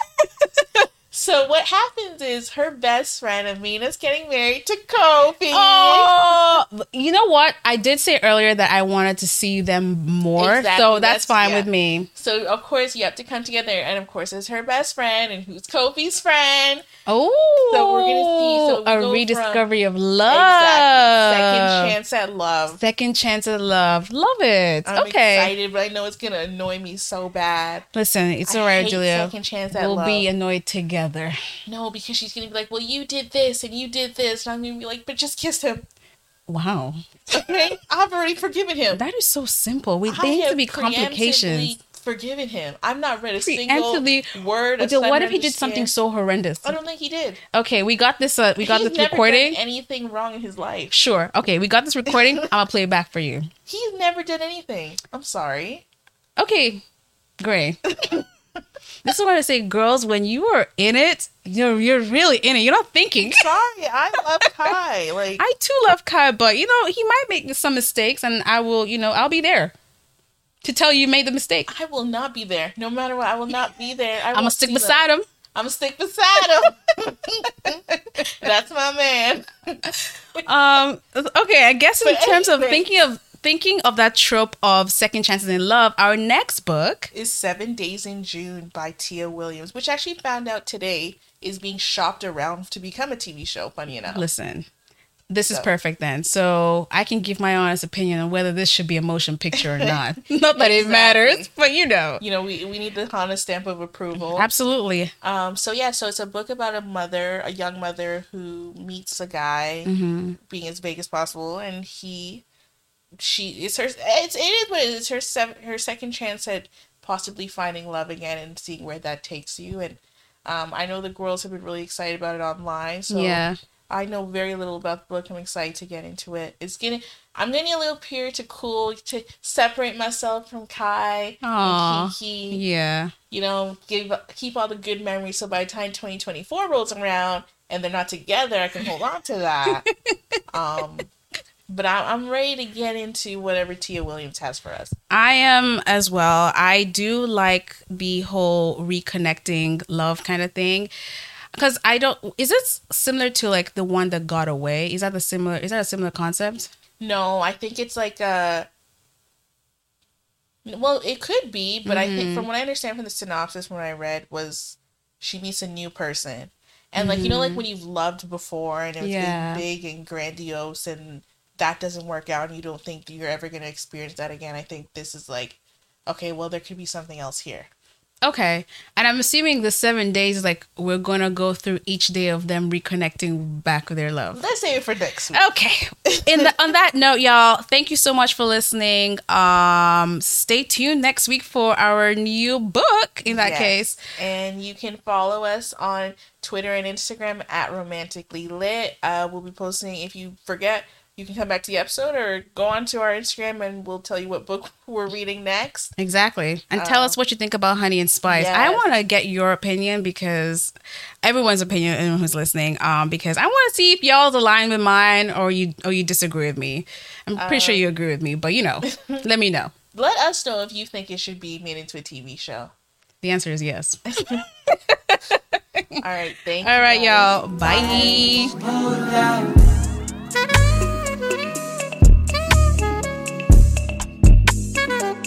So what happens is her best friend Amina's getting married to Kofi. oh, you know what? I did say earlier that I wanted to see them more. Exactly, So, that's, that's- fine yeah. with me. So of course you have to come together, and of course it's her best friend, and who's Kofi's friend. Oh, So we're gonna see- so a rediscovery of love. Exactly. Second chance at love. Second chance at love. Love it. I'm okay. excited, but I know it's gonna annoy me so bad. Listen, it's I all right, hate Julia. Second chance at We'll love. be annoyed together. No, because she's gonna be like, "Well, you did this and you did this," and I'm gonna be like, "But just kiss him." Wow. Okay, I've already forgiven him. That is so simple. We they need to be complications. Forgiven him. I'm not read a single word. Of what if he did something so horrendous? I don't think he did. Okay, we got this. Uh, we got He's this never recording. Done anything wrong in his life? Sure. Okay, we got this recording. [LAUGHS] I'm gonna play it back for you. He's never done anything. I'm sorry. Okay. Gray. [LAUGHS] this is what I say, girls. When you are in it, you're you're really in it. You're not thinking. Sorry, I love [LAUGHS] Kai. Like I too love Kai, but you know he might make some mistakes, and I will, you know, I'll be there to tell you you made the mistake. I will not be there. No matter what, I will not be there. I I'm gonna stick beside him. I'm gonna stick beside him. That's my man. [LAUGHS] Um. Okay, I guess in But terms of thinking of thinking of that trope of second chances in love, our next book. Is Seven Days in June by Tia Williams, which I actually found out today is being shopped around to become a TV show. Funny enough. Listen, this is perfect then. So I can give my honest opinion on whether this should be a motion picture or not. [LAUGHS] [LAUGHS] not that it matters, but you know. You know, we, we need the Hana stamp of approval. Absolutely. Um, so yeah, so it's a book about a mother, a young mother who meets a guy, Mm-hmm. being as vague as possible, and he, she, it's her, it's it is what it is. It's her sev- her second chance at possibly finding love again and seeing where that takes you. And um, I know the girls have been really excited about it online. So yeah. I know very little about the book. I'm excited to get into it. It's getting, I'm getting a little period to cool to separate myself from Kai and Kiki Yeah. you know, give keep all the good memories so by the time 2024 rolls around and they're not together, I can hold on to that. [LAUGHS] um, but I, I'm ready to get into whatever Tia Williams has for us. I am as well. I do like the whole reconnecting love kind of thing. Because I don't is it similar to like the one that got away? Is that the similar is that a similar concept? No, I think it's like a. Well, it could be, but I think mm-hmm. from what I understand from the synopsis when I read was she meets a new person. And like you know, like mm-hmm. when you've loved before and it's Yeah. been big and grandiose and that doesn't work out and you don't think you're ever gonna experience that again. I think this is like, okay, well there could be something else here. Okay. And I'm assuming the seven days like we're gonna go through each day of them reconnecting back with their love. Let's save it for next week. Okay. In the, on that note, y'all, thank you so much for listening. Um, stay tuned next week for our new book. In that Yes. case, And you can follow us on Twitter and Instagram at Romantically Lit. Uh, we'll be posting, if you forget, you can come back to the episode or go on to our Instagram and we'll tell you what book [LAUGHS] we're reading next. exactly. And tell us what you think about Honey and Spice. I Um, want to get your opinion because everyone's opinion, anyone who's listening. Um, because I want to see if y'all's aligned with mine or you or you disagree with me. I'm pretty Um, sure you agree with me, but you know, [LAUGHS] let me know. Let us know if you think it should be made into a TV show. The answer is yes. [LAUGHS] All right, thank you. All right, guys. y'all. Bye. Hold out. thank you.